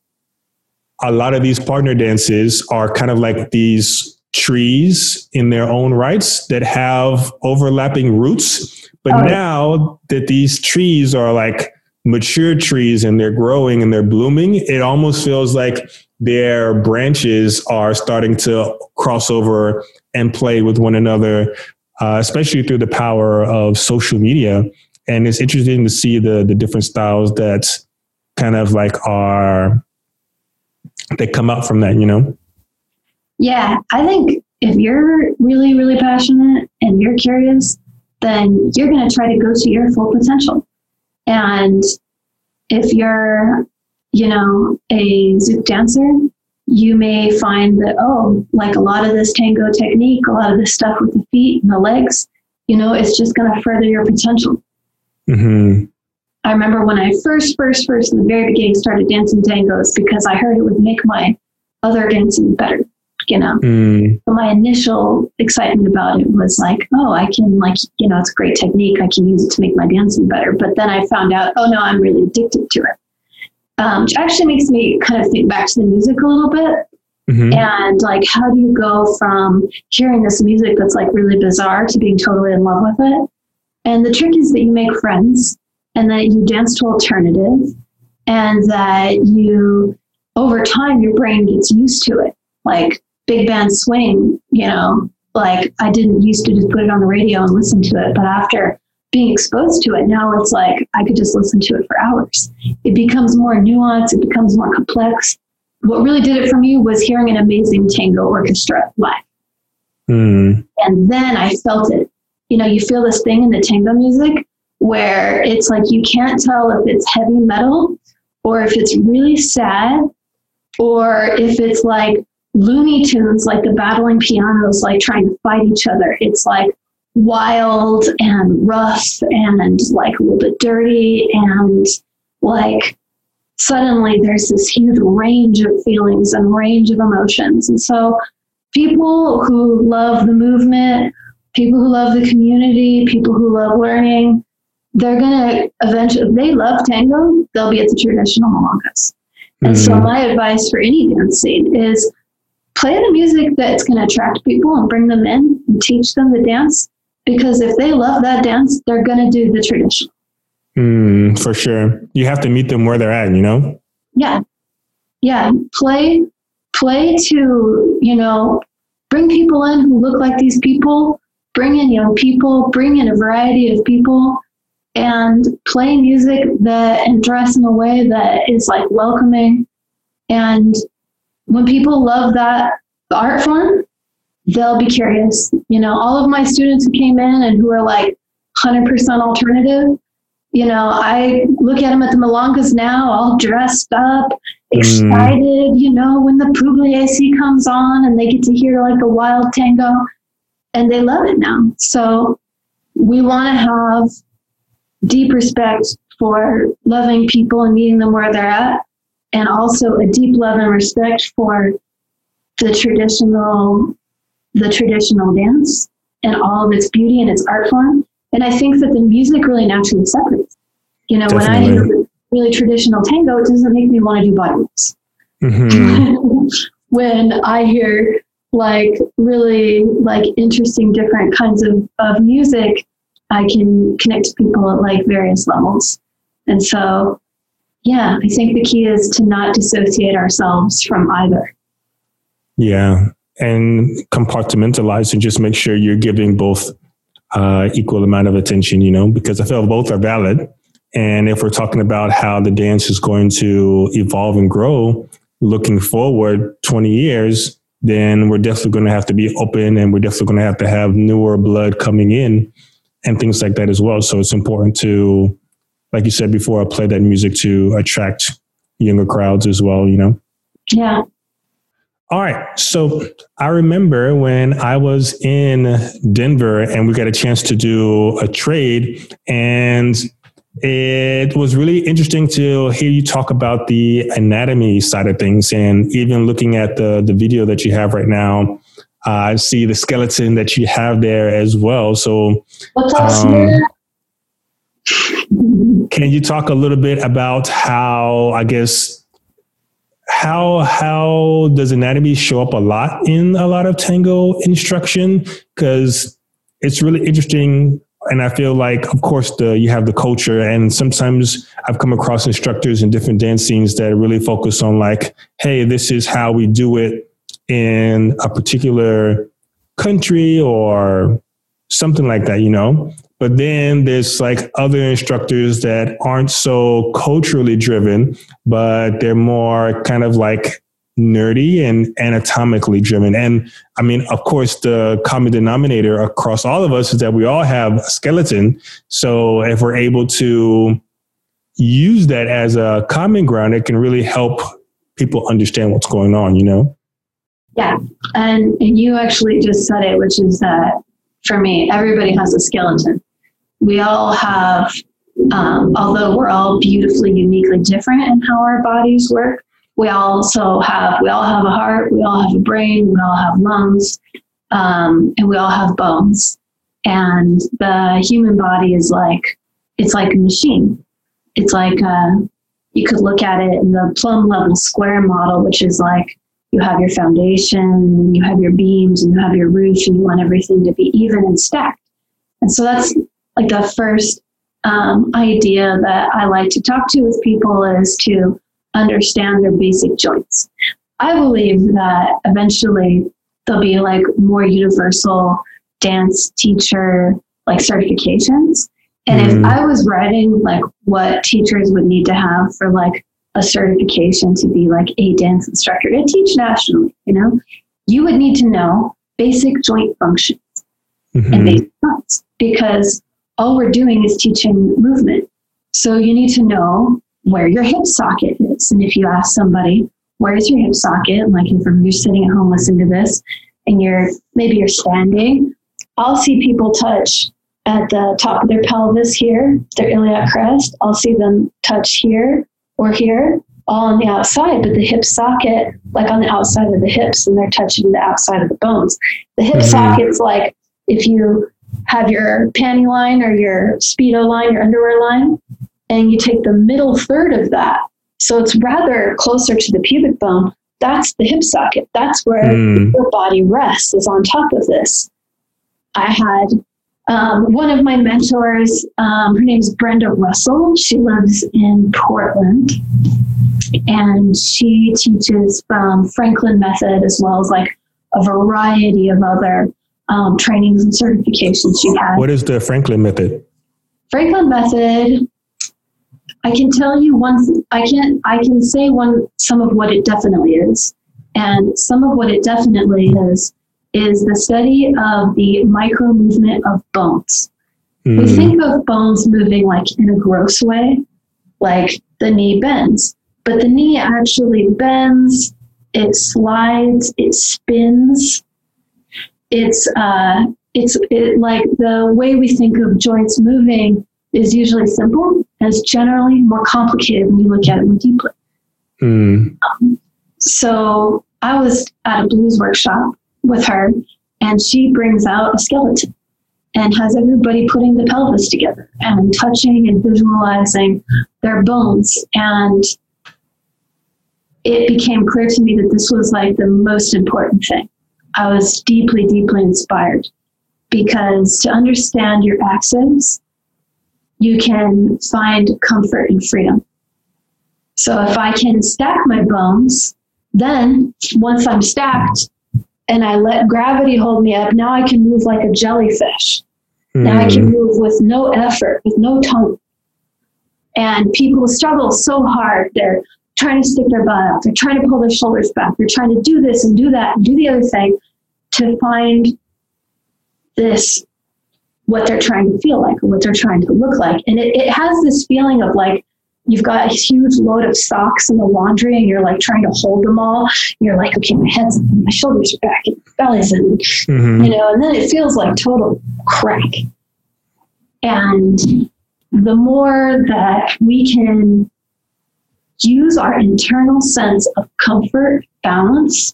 a lot of these partner dances are kind of like these trees in their own rights that have overlapping roots. But oh. now that these trees are like mature trees and they're growing and they're blooming, it almost feels like their branches are starting to cross over and play with one another, uh, especially through the power of social media. And it's interesting to see the the different styles that kind of like are that come out from that, you know? Yeah, I think if you're really, really passionate and you're curious, then you're going to try to go to your full potential. And if you're, you know, a Zouk dancer, you may find that, oh, like a lot of this tango technique, a lot of this stuff with the feet and the legs, you know, it's just going to further your potential. Mm-hmm. I remember when I first, first, first in the very beginning started dancing tangos because I heard it would make my other dancing better you know. Mm. But my initial excitement about it was like, oh, I can like, you know, it's a great technique. I can use it to make my dancing better. But then I found out, oh no, I'm really addicted to it. Um, which actually makes me kind of think back to the music a little bit. Mm-hmm. And like, how do you go from hearing this music that's like really bizarre to being totally in love with it? And the trick is that you make friends and that you dance to alternative and that you, over time, your brain gets used to it. Like, big band swing, you know, like I didn't used to just put it on the radio and listen to it, but after being exposed to it, now it's like I could just listen to it for hours. It becomes more nuanced, it becomes more complex. What really did it for me was hearing an amazing tango orchestra live. Mm. And then I felt it. You know, you feel this thing in the tango music where it's like you can't tell if it's heavy metal or if it's really sad or if it's like Looney Tunes, like the battling pianos, like trying to fight each other. It's like wild and rough and like a little bit dirty and like suddenly there's this huge range of feelings and range of emotions. And so people who love the movement, people who love the community, people who love learning, they're gonna eventually they love tango, they'll be at the traditional milongas. And mm-hmm. so my advice for any dance scene is play the music that's going to attract people and bring them in and teach them the dance. Because if they love that dance, they're going to do the traditional. Mm, for sure. You have to meet them where they're at, you know? Yeah. Yeah. Play, play to, you know, bring people in who look like these people, bring in young people, bring in a variety of people, and play music that and dress in a way that is like welcoming and when people love that art form, they'll be curious. You know, all of my students who came in and who are like 100% alternative, you know, I look at them at the Milongas now, all dressed up, excited, mm. you know, when the Pugliese comes on and they get to hear like a wild tango and they love it now. So we want to have deep respect for loving people and meeting them where they're at and also a deep love and respect for the traditional the traditional dance and all of its beauty and its art form. And I think that the music really naturally separates. You know, Definitely. when I hear really traditional tango, it doesn't make me want to do body moves. Mm-hmm. when I hear like really like interesting different kinds of, of music, I can connect to people at like various levels. And so yeah, I think the key is to not dissociate ourselves from either. Yeah. And compartmentalize and just make sure you're giving both uh, equal amount of attention, you know, because I feel both are valid. And if we're talking about how the dance is going to evolve and grow looking forward 20 years, then we're definitely going to have to be open and we're definitely going to have to have newer blood coming in and things like that as well. So it's important to like you said before, I play that music to attract younger crowds as well, you know? Yeah. All right. So I remember when I was in Denver and we got a chance to do a trade and it was really interesting to hear you talk about the anatomy side of things and even looking at the the video that you have right now uh, I see the skeleton that you have there as well. So um, can you talk a little bit about how I guess how how does anatomy show up a lot in a lot of tango instruction? Because it's really interesting and i feel like of course the you have the culture and sometimes i've come across instructors in different dance scenes that really focus on like hey this is how we do it in a particular country or something like that you know but then there's like other instructors that aren't so culturally driven, but they're more kind of like nerdy and anatomically driven. And I mean, of course, the common denominator across all of us is that we all have a skeleton. So if we're able to use that as a common ground, it can really help people understand what's going on, you know? Yeah. And, and you actually just said it, which is that for me, everybody has a skeleton we all have, um, although we're all beautifully, uniquely different in how our bodies work, we also have, we all have a heart, we all have a brain, we all have lungs, um, and we all have bones. And the human body is like, it's like a machine. It's like, uh, you could look at it in the plumb level square model, which is like you have your foundation, you have your beams, and you have your roof, and you want everything to be even and stacked. And so that's like the first um, idea that I like to talk to with people is to understand their basic joints. I believe that eventually there'll be like more universal dance teacher like certifications. And mm. if I was writing like what teachers would need to have for like a certification to be like a dance instructor to teach nationally, you know, you would need to know basic joint functions mm-hmm. and basic joints because all we're doing is teaching movement. So you need to know where your hip socket is. And if you ask somebody, where's your hip socket? Like if you're sitting at home listening to this and you're maybe you're standing, I'll see people touch at the top of their pelvis here, their iliac crest. I'll see them touch here or here, all on the outside, but the hip socket, like on the outside of the hips, and they're touching the outside of the bones. The hip mm-hmm. socket's like if you have your panty line or your speedo line, your underwear line, and you take the middle third of that. So it's rather closer to the pubic bone. That's the hip socket. That's where mm. your body rests, is on top of this. I had um, one of my mentors, um, her is Brenda Russell. She lives in Portland and she teaches from Franklin Method as well as like a variety of other um, trainings and certifications she had. What is the Franklin method? Franklin method. I can tell you one. I can I can say one some of what it definitely is, and some of what it definitely is is the study of the micro movement of bones. Mm. We hmm. think of bones moving like in a gross way, like the knee bends, but the knee actually bends, it slides, it spins, it's uh, it's it, like the way we think of joints moving is usually simple and it's generally more complicated when you look at it more deeply. Mm. Um, so I was at a blues workshop with her, and she brings out a skeleton and has everybody putting the pelvis together and touching and visualizing their bones. And it became clear to me that this was like the most important thing. I was deeply, deeply inspired because to understand your axis, you can find comfort and freedom. So if I can stack my bones, then once I'm stacked and I let gravity hold me up, now I can move like a jellyfish. Mm. Now I can hmm. move with no effort, with no tone. And people struggle so hard. They're trying to stick their butt out. They're trying to pull their shoulders back. They're trying to do this and do that and do the other thing to find this what they're trying to feel like or what they're trying to look like and it, it has this feeling of like you've got a huge load of socks in the laundry and you're like trying to hold them all. You're like, okay, my head's up, my shoulders are back, and my belly's in, Mhm. you know, and then it feels like total crack. And the more that we can use our internal sense of comfort, balance,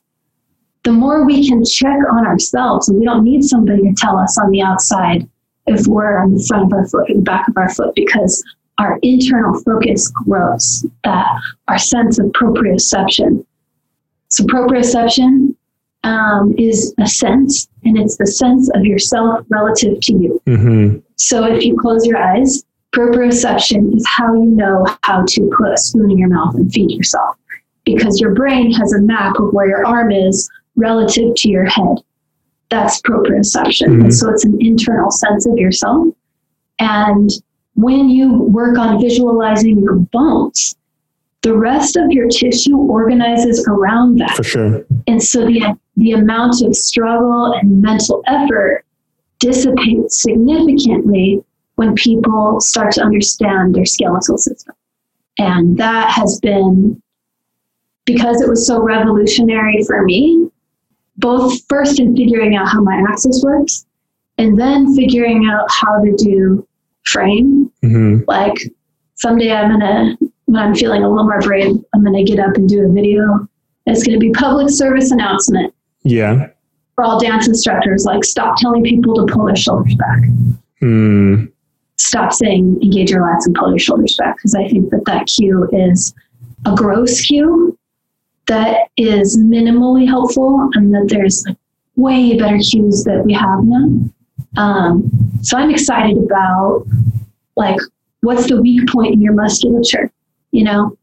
the more we can check on ourselves. And we don't need somebody to tell us on the outside if we're on the front of our foot or the back of our foot because our internal focus grows, that our sense of proprioception. So, proprioception um, is a sense, and it's the sense of yourself relative to you. Mhm. So if you close your eyes, proprioception is how you know how to put a spoon in your mouth and feed yourself. Because your brain has a map of where your arm is relative to your head. That's proprioception. Mhm. So it's an internal sense of yourself. And when you work on visualizing your bones, the rest of your tissue organizes around that. For sure. And so the, the amount of struggle and mental effort dissipates significantly when people start to understand their skeletal system. And that has been because it was so revolutionary for me, both first in figuring out how my axis works and then figuring out how to do frame. hmm Like someday I'm gonna, when I'm feeling a little more brave, I'm gonna get up and do a video. It's gonna be public service announcement Yeah. for all dance instructors. Like stop telling people to pull their shoulders back. Mm. Stop saying engage your lats and pull your shoulders back because I think that that cue is a gross cue that is minimally helpful and that there's like way better cues that we have now. Um, so I'm excited about like what's the weak point in your musculature. You know,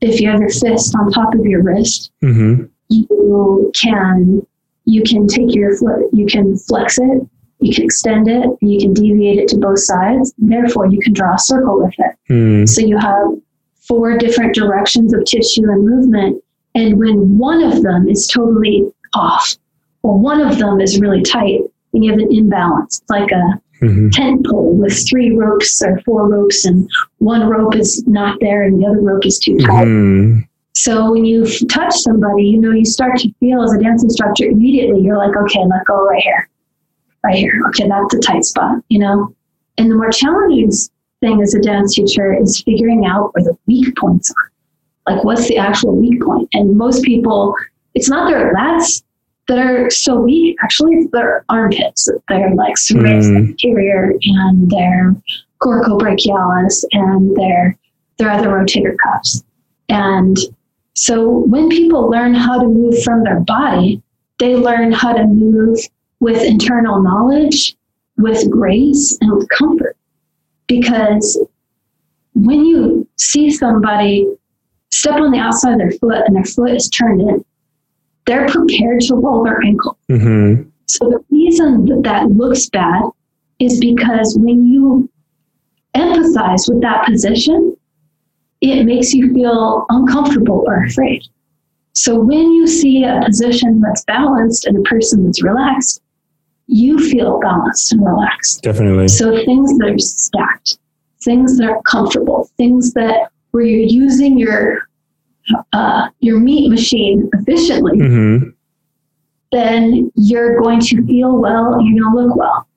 if you have your fist on top of your wrist, hmm you can you can take your foot, you can flex it, you can extend it, and you can deviate it to both sides. Therefore, you can draw a circle with it. Mm. So you have four different directions of tissue and movement. And when one of them is totally off, or one of them is really tight, then you have an imbalance. It's like a hmm tent pole with three ropes or four ropes, and one rope is not there and the other rope is too tight. hmm So when you touch somebody, you know, you start to feel as a dance instructor immediately, you're like, okay, let go right here, right here. Okay, that's a tight spot, you know? And the more challenging thing as a dance teacher is figuring out where the weak points are. Like, what's the actual weak point? And most people, it's not their lats that are so weak. Actually, it's their armpits. They're like serratus Mm. anterior and their coracobrachialis and their, their other rotator cuffs. And so when people learn how to move from their body, they learn how to move with internal knowledge, with grace, and with comfort. Because when you see somebody step on the outside of their foot and their foot is turned in, they're prepared to roll their ankle. hmm So the reason that that looks bad is because when you empathize with that position, it makes you feel uncomfortable or afraid. So when you see a position that's balanced and a person that's relaxed, you feel balanced and relaxed. Definitely. So things that are stacked, things that are comfortable, things that where you're using your uh, your meat machine efficiently, hmm then you're going to feel well you're going to look well.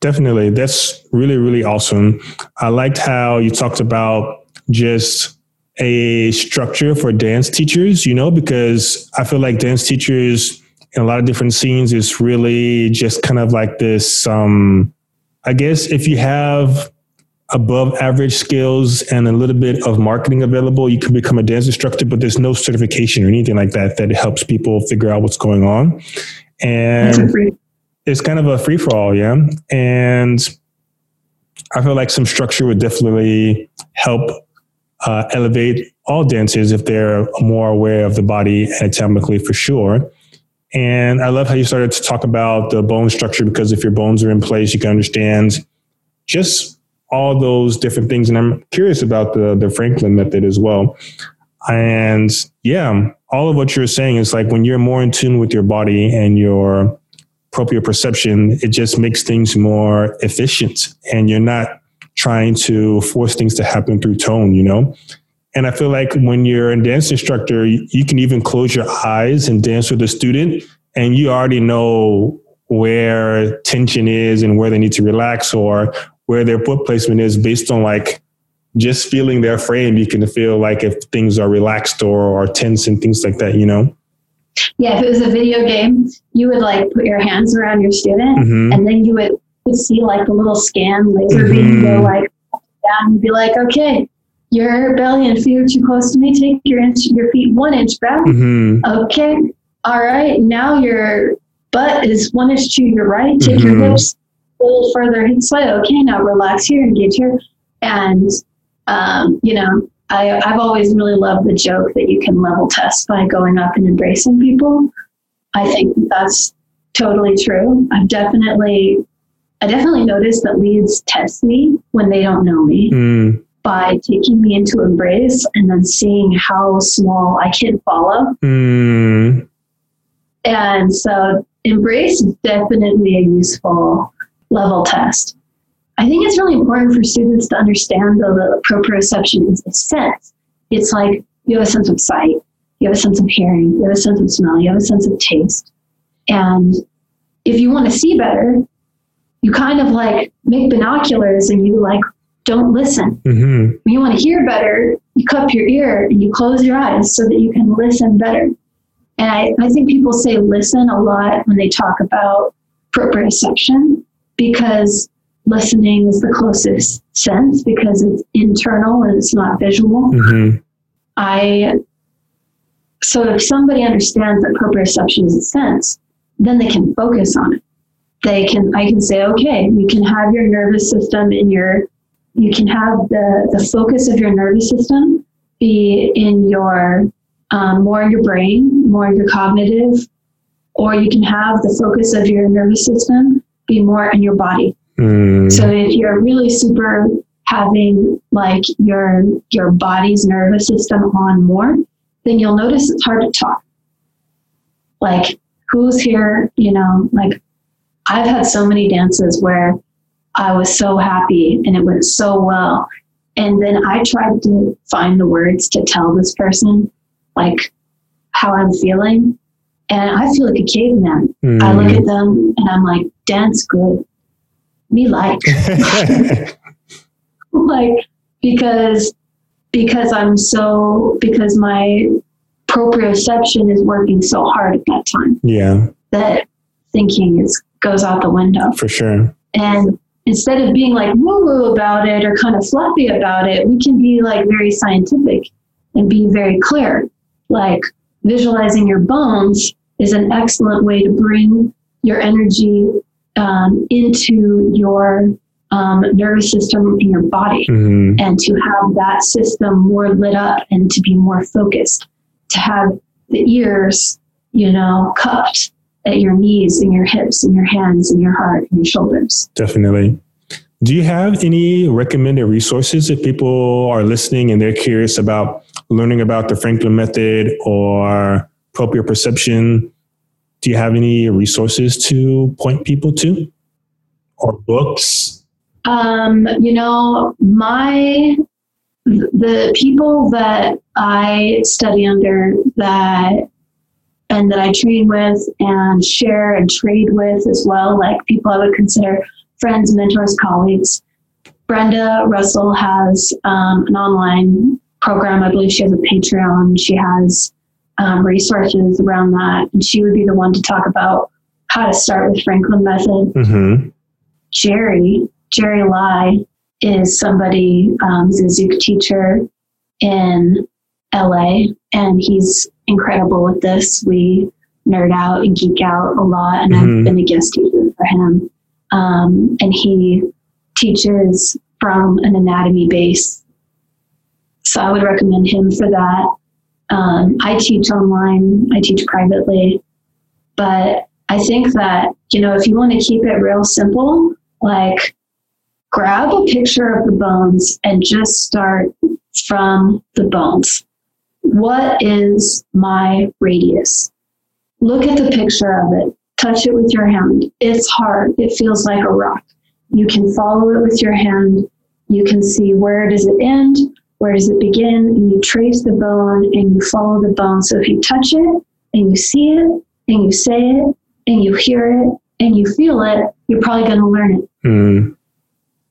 Definitely. That's really, really awesome. I liked how you talked about just a structure for dance teachers, you know, because I feel like dance teachers in a lot of different scenes is really just kind of like this um I guess if you have above average skills and a little bit of marketing available, you can become a dance instructor, but there's no certification or anything like that that helps people figure out what's going on. And it's kind of a free for all, yeah. And I feel like some structure would definitely help uh, elevate all dancers if they're more aware of the body anatomically for sure. And I love how you started to talk about the bone structure because if your bones are in place, you can understand just all those different things. And I'm curious about the the Franklin method as well. And yeah, all of what you're saying is like when you're more in tune with your body and your proprioception, it just makes things more efficient and you're not trying to force things to happen through tone, you know? And I feel like when you're a dance instructor, you can even close your eyes and dance with a student, and you already know where tension is and where they need to relax or where their foot placement is based on like just feeling their frame. You can feel like if things are relaxed or, or tense and things like that, you know? Yeah, if it was a video game, you would like put your hands around your student Mhm. and then you would, would see like the little scan laser Mhm. beam go like down and be like, okay, your belly and feet are too close to me. Take your inch, your feet one inch back. hmm Okay. All right. Now your butt is one inch to your right. Take your Mhm. hips a little further this way. Okay. Now relax here, engage here. And, um, you know, I, I've always really loved the joke that you can level test by going up and embracing people. I think that's totally true. I've definitely, I definitely noticed that leads test me when they don't know me Mm. by taking me into embrace and then seeing how small I can follow. Mm. And so embrace is definitely a useful level test. I think it's really important for students to understand though that proprioception is a sense. It's like you have a sense of sight, you have a sense of hearing, you have a sense of smell, you have a sense of taste. And if you want to see better, you kind of like make binoculars and you like don't listen. hmm When you want to hear better, you cup your ear and you close your eyes so that you can listen better. And I, I think people say listen a lot when they talk about proprioception because listening is the closest sense because it's internal and it's not visual. hmm I so if somebody understands that proprioception is a sense, then they can focus on it. They can I can say, okay, you can have your nervous system in your you can have the the focus of your nervous system be in your um, more in your brain, more in your cognitive, or you can have the focus of your nervous system be more in your body. Mm. So if you're really super having like your your body's nervous system on more, then you'll notice it's hard to talk. Like who's here, you know, like I've had so many dances where I was so happy and it went so well. And then I tried to find the words to tell this person like how I'm feeling. And I feel like a caveman. I look Mm. at them and I'm like, dance good. Me like. like because because I'm so because my proprioception is working so hard at that time yeah, that thinking is goes out the window. for sure. And instead of being like woo woo about it or kind of fluffy about it, we can be like very scientific and be very clear. Like visualizing your bones is an excellent way to bring your energy um, into your um, nervous system in your body hmm and to have that system more lit up and to be more focused, to have the ears, you know, cupped at your knees and your hips and your hands and your heart and your shoulders. Definitely. Do you have any recommended resources if people are listening and they're curious about learning about the Franklin method or proprioception? Do you have any resources to point people to or books? Um, you know, my the people that I study under that and that I train with and share and trade with as well, like people I would consider friends, mentors, colleagues. Brenda Russell has um, an online program. I believe she has a Patreon. She has um, resources around that, and she would be the one to talk about how to start with Franklin Method. hmm Jerry, Jerry Lai, is somebody, um, he's a Zouk teacher in LA, and he's incredible with this. We nerd out and geek out a lot, and Mhm. I've been a guest teacher for him. Um, and he teaches from an anatomy base. So I would recommend him for that. Um, I teach online, I teach privately, but I think that, you know, if you want to keep it real simple, like grab a picture of the bones and just start from the bones. What is my radius? Look at the picture of it. Touch it with your hand. It's hard. It feels like a rock. You can follow it with your hand. you can see where does it end, where does it begin, and you trace the bone and you follow the bone. So if you touch it and you see it and you say it and you hear it and you feel it, you're probably going to learn it. Mm.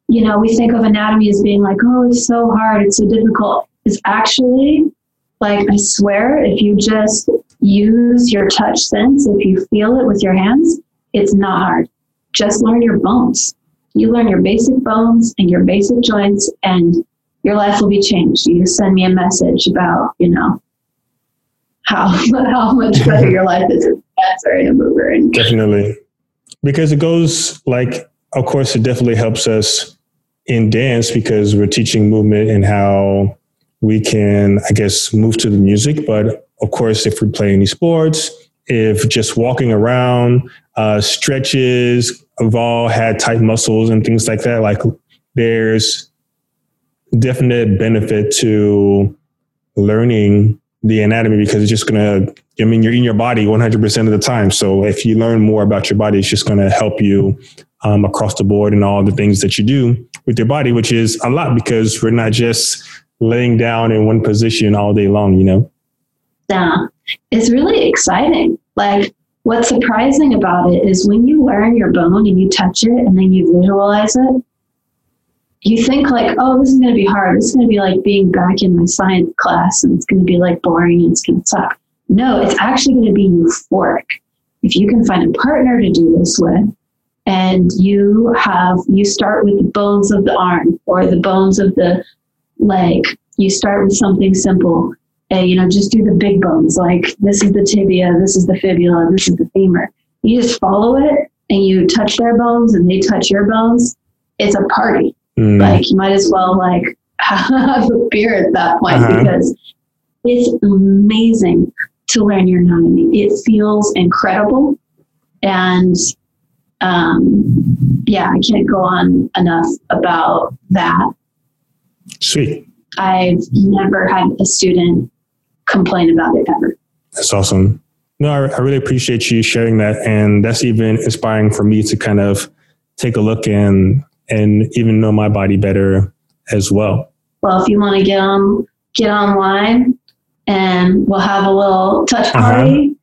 You know, we think of anatomy as being like, oh, it's so hard, it's so difficult. It's actually like, I swear, if you just use your touch sense, if you feel it with your hands, it's not hard. Just learn your bones. You learn your basic bones and your basic joints, and your life will be changed. You send me a message about, you know, how how much better your life is as a and a mover. And Definitely. Because it goes like, of course, it definitely helps us in dance because we're teaching movement and how we can, I guess, move to the music. But of course, if we play any sports, if just walking around, uh, stretches, have all had tight muscles and things like that, like there's definite benefit to learning the anatomy because it's just going to, I mean, you're in your body 100% of the time. So if you learn more about your body, it's just going to help you um, across the board and all the things that you do with your body, which is a lot because we're not just laying down in one position all day long, you know? Yeah, it's really exciting. Like, what's surprising about it is when you learn your bone and you touch it and then you visualize it, you think like, oh, this is going to be hard. This is going to be like being back in my science class and it's going to be like boring and it's going to suck. No, it's actually going to be euphoric. If you can find a partner to do this with, and you have, you start with the bones of the arm or the bones of the leg. You start with something simple. And, you know, just do the big bones. Like this is the tibia, this is the fibula, this is the femur. You just follow it and you touch their bones and they touch your bones. It's a party. Mm. Like you might as well like have a beer at that point Uh-huh. because it's amazing to learn your anatomy. It feels incredible. And um, yeah, I can't go on enough about that. Sweet. I've never had a student complain about it ever. That's awesome. No, I, I really appreciate you sharing that. And that's even inspiring for me to kind of take a look and, and even know my body better as well. Well, if you want to get on, get online and we'll have a little touch Uh-huh. party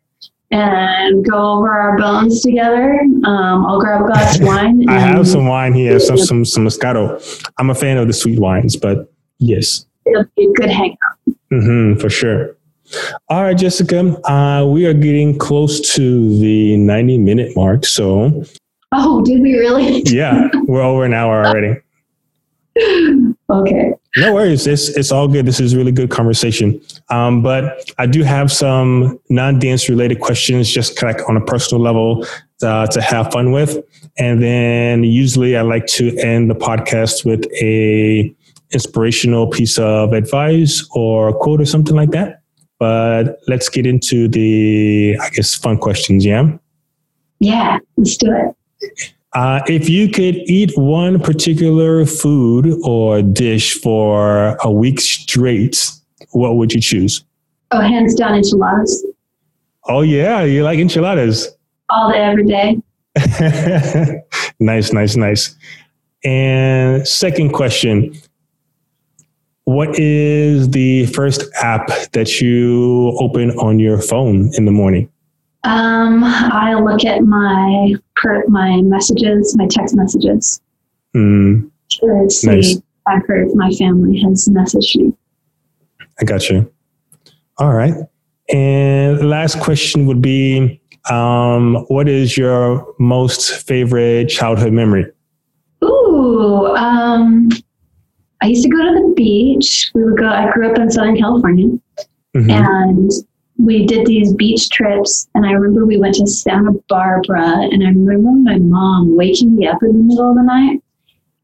and go over our bones together. Um, I'll grab a glass of wine. I have some wine here, some, some, some Moscato. I'm a fan of the sweet wines, but yes, It'll be a good hangout. hmm for sure. All right, Jesica, uh, we are getting close to the 90 minute mark. So Oh, did we really? yeah, we're over an hour already. okay. No worries. It's it's all good. This is really good conversation. Um, but I do have some non-dance related questions, just kind of on a personal level uh, to have fun with. And then usually I like to end the podcast with a inspirational piece of advice or quote or something like that. But let's get into the, I guess, fun questions. Yeah. Yeah, let's do it. Uh, if you could eat one particular food or dish for a week straight, what would you choose? Oh, hands down enchiladas Oh yeah, you like enchiladas. all day, every day. nice, nice, nice. And second question. What is the first app that you open on your phone in the morning? Um, I look at my per, my messages, my text messages to see Nice. if I've heard if my family has messaged me. I got you. All right. And the last question would be um, what is your most favorite childhood memory? Ooh, um, I used to go to the beach. We would go. I grew up in Southern California, Mhm. and we did these beach trips. And I remember we went to Santa Barbara, and I remember my mom waking me up in the middle of the night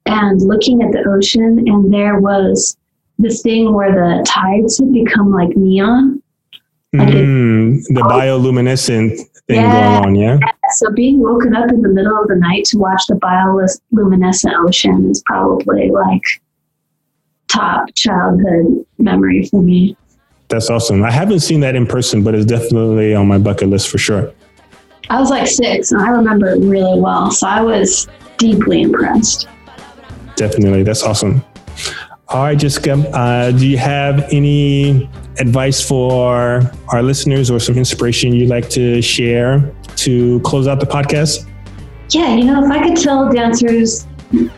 and looking at the ocean, and there was this thing where the tides had become like neon. Did- Mm, the bioluminescent thing Yeah. going on, yeah? So being woken up in the middle of the night to watch the bioluminescent ocean is probably like top childhood memory for me. That's awesome. I haven't seen that in person, but it's definitely on my bucket list for sure. I was like six and I remember it really well. So I was deeply impressed. Definitely. That's awesome. All right, Jesica, uh, do you have any advice for our listeners or some inspiration you'd like to share to close out the podcast? Yeah, you know, if I could tell dancers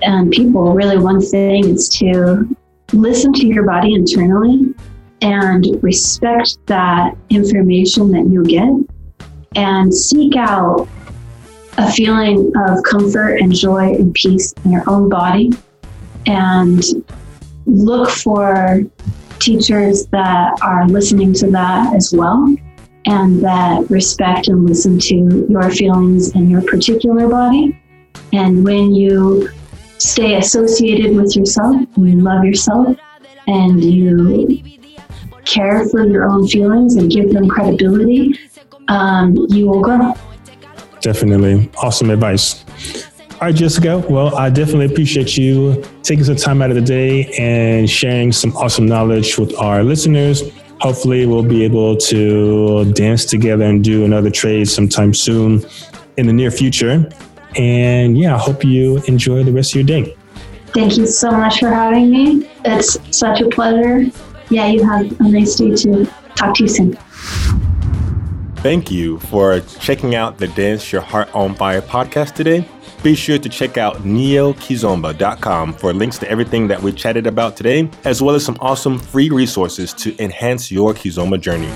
and people really one thing is to listen to your body internally and respect that information that you get and seek out a feeling of comfort and joy and peace in your own body and look for teachers that are listening to that as well and that respect and listen to your feelings in your particular body. And when you stay associated with yourself, and you love yourself, and you care for your own feelings and give them credibility, um, you will grow. Definitely. Awesome advice. All right, Jesica. Well, I definitely appreciate you taking some time out of the day and sharing some awesome knowledge with our listeners. Hopefully, we'll be able to dance together and do another trade sometime soon in the near future. And yeah, I hope you enjoy the rest of your day. Thank you so much for having me. It's such a pleasure. Yeah, you have a nice day too. Talk to you soon. Thank you for checking out the Dance Your Heart on Fire podcast today. Be sure to check out neokizomba.com for links to everything that we chatted about today, as well as some awesome free resources to enhance your Kizomba journey.